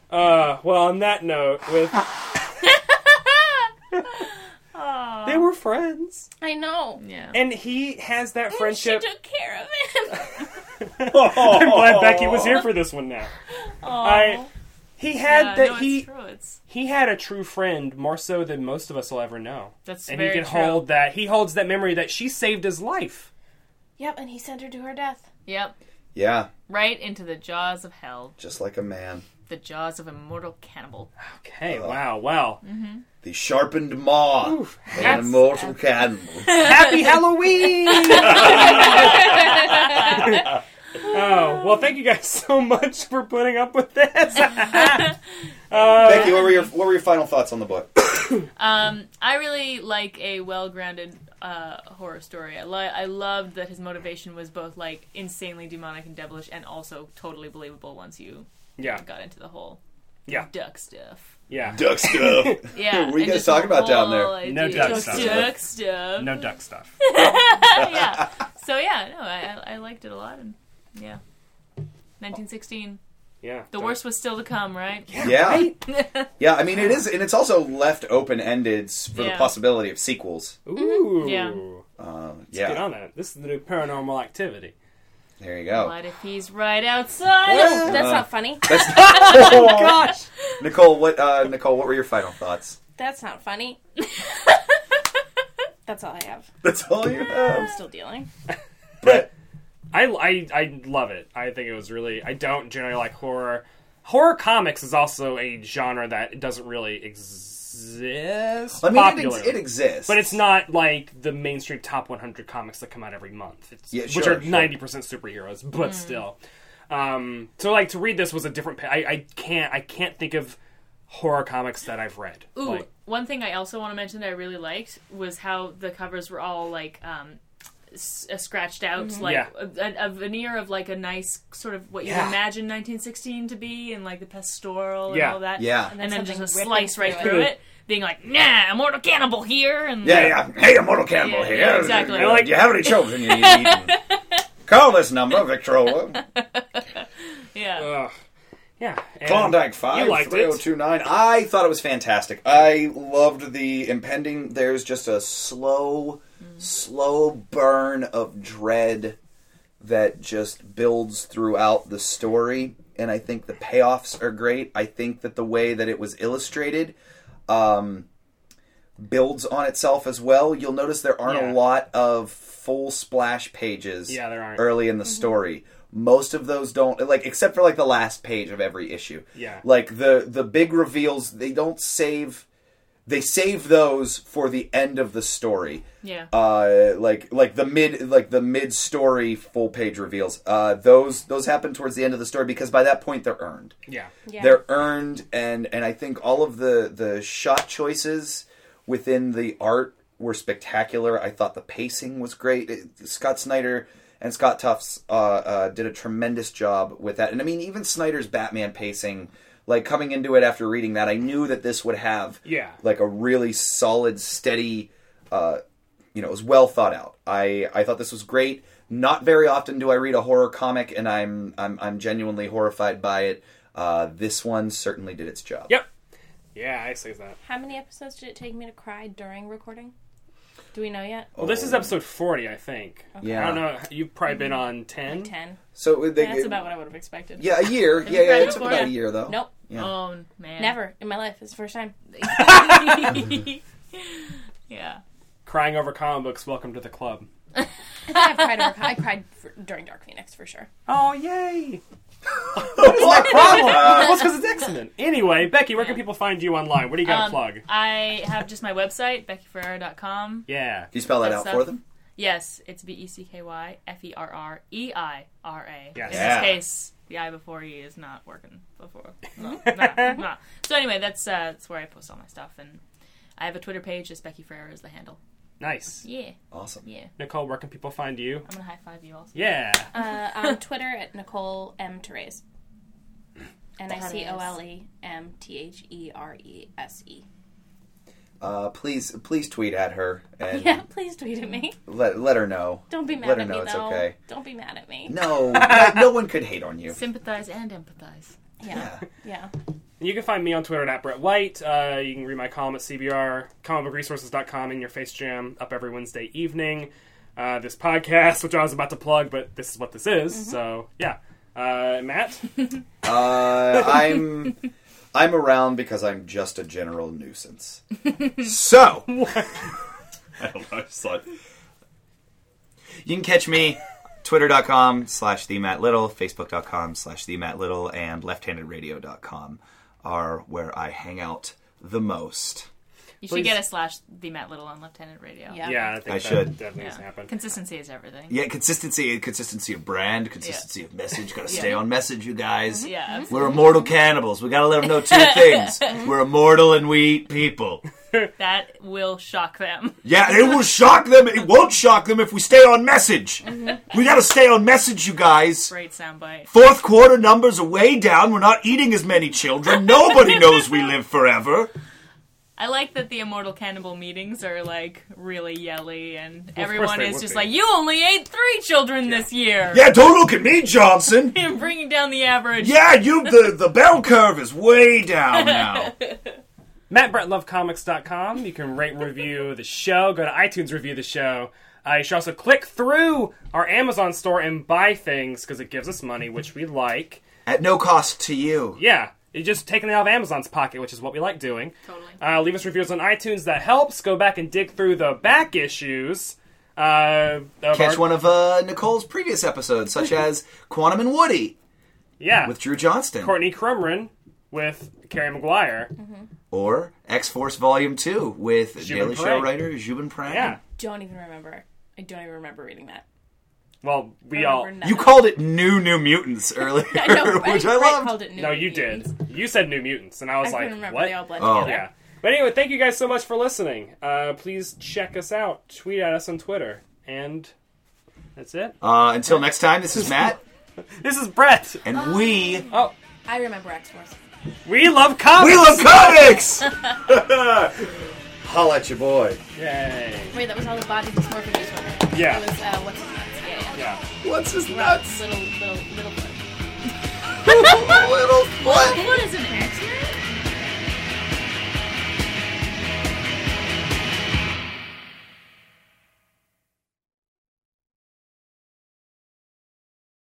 Uh, well, on that note, with Aw. they were friends, I know. Yeah. and he has that friendship. She took care of him. I'm glad Becky was here for this one now. I he had yeah, that no, he It's true. It's he had a true friend more so than most of us will ever know. that's and very he can true. hold that he holds that memory that she saved his life. yep, and he sent her to her death. Yep. yeah, Right into the jaws of hell. just like a man. The jaws of a mortal cannibal. Okay, Uh, wow, well. The sharpened maw Oof. of an That's- immortal cannibal. Happy Halloween! oh, well, thank you guys so much for putting up with this. uh, Becky, what were your what were your final thoughts on the book? Um, I really like a well-grounded uh, horror story. I, li- I loved that his motivation was both like insanely demonic and devilish, and also totally believable once you yeah, got into the whole Yeah. duck stuff. yeah. Duck stuff. Yeah, What are you guys talking about down there? idea- No duck duck stuff. Duck stuff. No duck stuff. yeah. So yeah, no, I, I I liked it a lot, and yeah. 1916. Yeah. The worst was still to come, right? Yeah, Right? yeah. I mean, it is, and it's also left open ended for the possibility of sequels. Ooh. Yeah. Uh, Get yeah, on that. This is the new paranormal activity. There you go. What if he's right outside? No, that's Uh, not funny. That's Oh, gosh. Nicole. What uh, Nicole? What were your final thoughts? That's not funny. That's all I have. That's all you have. I'm still dealing. But I, I, I love it. I think it was really. I don't generally like horror. Horror comics is also a genre that doesn't really exist. I mean, it, ex- it exists, But it's not like the mainstream top 100 comics that come out every month, it's, Yeah, which sure, are sure. 90% superheroes. But still, um, so like to read this was a different. Pa- I, I can't I can't think of horror comics that I've read. Ooh, Like, one thing I also want to mention that I really liked was how the covers were all like um, s- uh, scratched out, like Yeah. a, a veneer of like a nice sort of what you Yeah. imagine 1916 to be, and like the pastoral and all that. Yeah. and then something just a slice right through through it. it, being like, "Nah, immortal cannibal here," and Yeah, yeah. Hey, Immortal Cannibal Yeah, here. yeah, exactly. You, know, do you have any children you need eaten? Call this number, Victrola. yeah. ugh. yeah, and Klondike You liked it. 53029. I thought it was fantastic. I loved the impending. There's just a slow, slow burn of dread that just builds throughout the story. And I think the payoffs are great. I think that the way that it was illustrated um, builds on itself as well. You'll notice there aren't Yeah. a lot of full splash pages Yeah, there aren't. early in the story. Most of those don't like except for like the last page of every issue. Yeah. Like the the big reveals, they don't save they save those for the end of the story. Yeah. Uh like like the mid like the mid story full page reveals. Uh those those happen towards the end of the story because by that point they're earned yeah, Yeah. they're earned and and i think all of the the shot choices within the art were spectacular i thought the pacing was great It- scott snyder and scott tufts uh, uh, did a tremendous job with that and i mean even snyder's batman pacing like coming into it after reading that i knew that this would have Yeah. like a really solid steady uh, you know, it was well thought out. I I thought this was great. Not very often do I read a horror comic, and I'm I'm I'm genuinely horrified by it. Uh, this one certainly did its job. yep, yeah. I say that. How many episodes did it take me to cry during recording? Do we know yet? Well, this is episode 40, I think. Yeah. I don't know. You've probably been mm-hmm. on 10. Ten. So uh, they, That's about what I would have expected. yeah, a year. Yeah, yeah. cried It took about a year though. Nope. Yeah. Oh man. Never in my life. It's the first time. yeah. Crying over comic books. Welcome to the club. I've cried. Over, I cried for, during Dark Phoenix for sure. Oh, yay! What is my problem? well, it's because it's excellent. Anyway, Becky, where can people find you online? What do you got to Um, plug? I have just my website, beckyferreira.com. Yeah. Can you spell that That's out for stuff. them? Yes, it's B E C K Y F E R R E I R A. Yes. In Yeah. this case, the I before E is not working before. No, no, no. So anyway, that's uh, that's where I post all my stuff, and I have a Twitter page. Just Becky Ferreira is the handle. Nice. Yeah, Awesome. yeah. Nicole, where can people find you? I'm gonna high five you also. Yeah. Uh, on Twitter at Nicole M Therese. N I C O L E M T H E R E S E. Uh, please, please tweet at her and Yeah, please tweet at me. let let her know. Don't be mad Let her at me know it's though. okay. Don't be mad at me. No, no, no one could hate on you. Sympathize and empathize. Yeah, yeah. You can find me on Twitter at Brett White. Uh, you can read my column at CBR, comicbookresources.com, and your Face Jam up every Wednesday evening. Uh, this podcast, which I was about to plug, but this is what this is. So, yeah. Uh, Matt? Uh, I'm I'm around because I'm just a general nuisance. so I don't know. I just thought you can catch me twitter.com slash the Matt Little, facebook.com slash the Matt Little, and lefthandedradio.com are where I hang out the most. You Please. should get a slash the Matt Little on Left Handed Radio. Yeah. Yeah, I think I that should. definitely Yeah. happen. Consistency is everything. Yeah, consistency, consistency of brand, consistency of message. Got to stay Yeah. on message, you guys. Yeah, absolutely. We're immortal cannibals. We got to let them know two things: we're immortal and we eat people. That will shock them. Yeah, it will shock them. It won't shock them if we stay on message. Mm-hmm. We got to stay on message, you guys. Great soundbite. Fourth quarter numbers are way down. We're not eating as many children. Nobody knows we live forever. I like that the Immortal Cannibal meetings are like really yelly, and course everyone is just be. like, "You only ate three children this year." Yeah, don't look at me, Johnson. I'm bringing down the average. Yeah, you the the bell curve is way down now. MattBrettLoveComics.com. You can rate and review the show. Go to iTunes, review the show. Uh, you should also click through our Amazon store and buy things because it gives us money, which we like. At no cost to you. Yeah, it's just taking it out of Amazon's pocket, which is what we like doing. Totally. Uh, leave us reviews on iTunes. That helps. Go back and dig through the back issues. Uh, of Catch our- one of uh, Nicole's previous episodes, such as Quantum and Woody Yeah, with Drew Johnston, Courtney Crumrin with Carrie McGuire. or X Force Volume Two with Daily Show Parang. writer Zhubin Parang. Yeah. Don't even remember. I don't even remember reading that. Well, we all. remember You called it New New Mutants earlier, I know, which I Brett loved. Called it New No, you Mutants. did. You said New Mutants, and I I was couldn't like, remember. what? They all blend Oh. together. Yeah. But anyway, thank you guys so much for listening. Uh, please check us out. Tweet at us on Twitter. And that's it. Uh, until next time, this is Matt, This is Brett. and we Oh, I remember X Force. we love comics. we love comics. Holla at your boy. Yay. Wait, that was all the body dysmorphia news one. Yeah. It was uh, what's his nuts? Yeah. What's his nuts? Little, little, little foot. little foot. Little foot is an X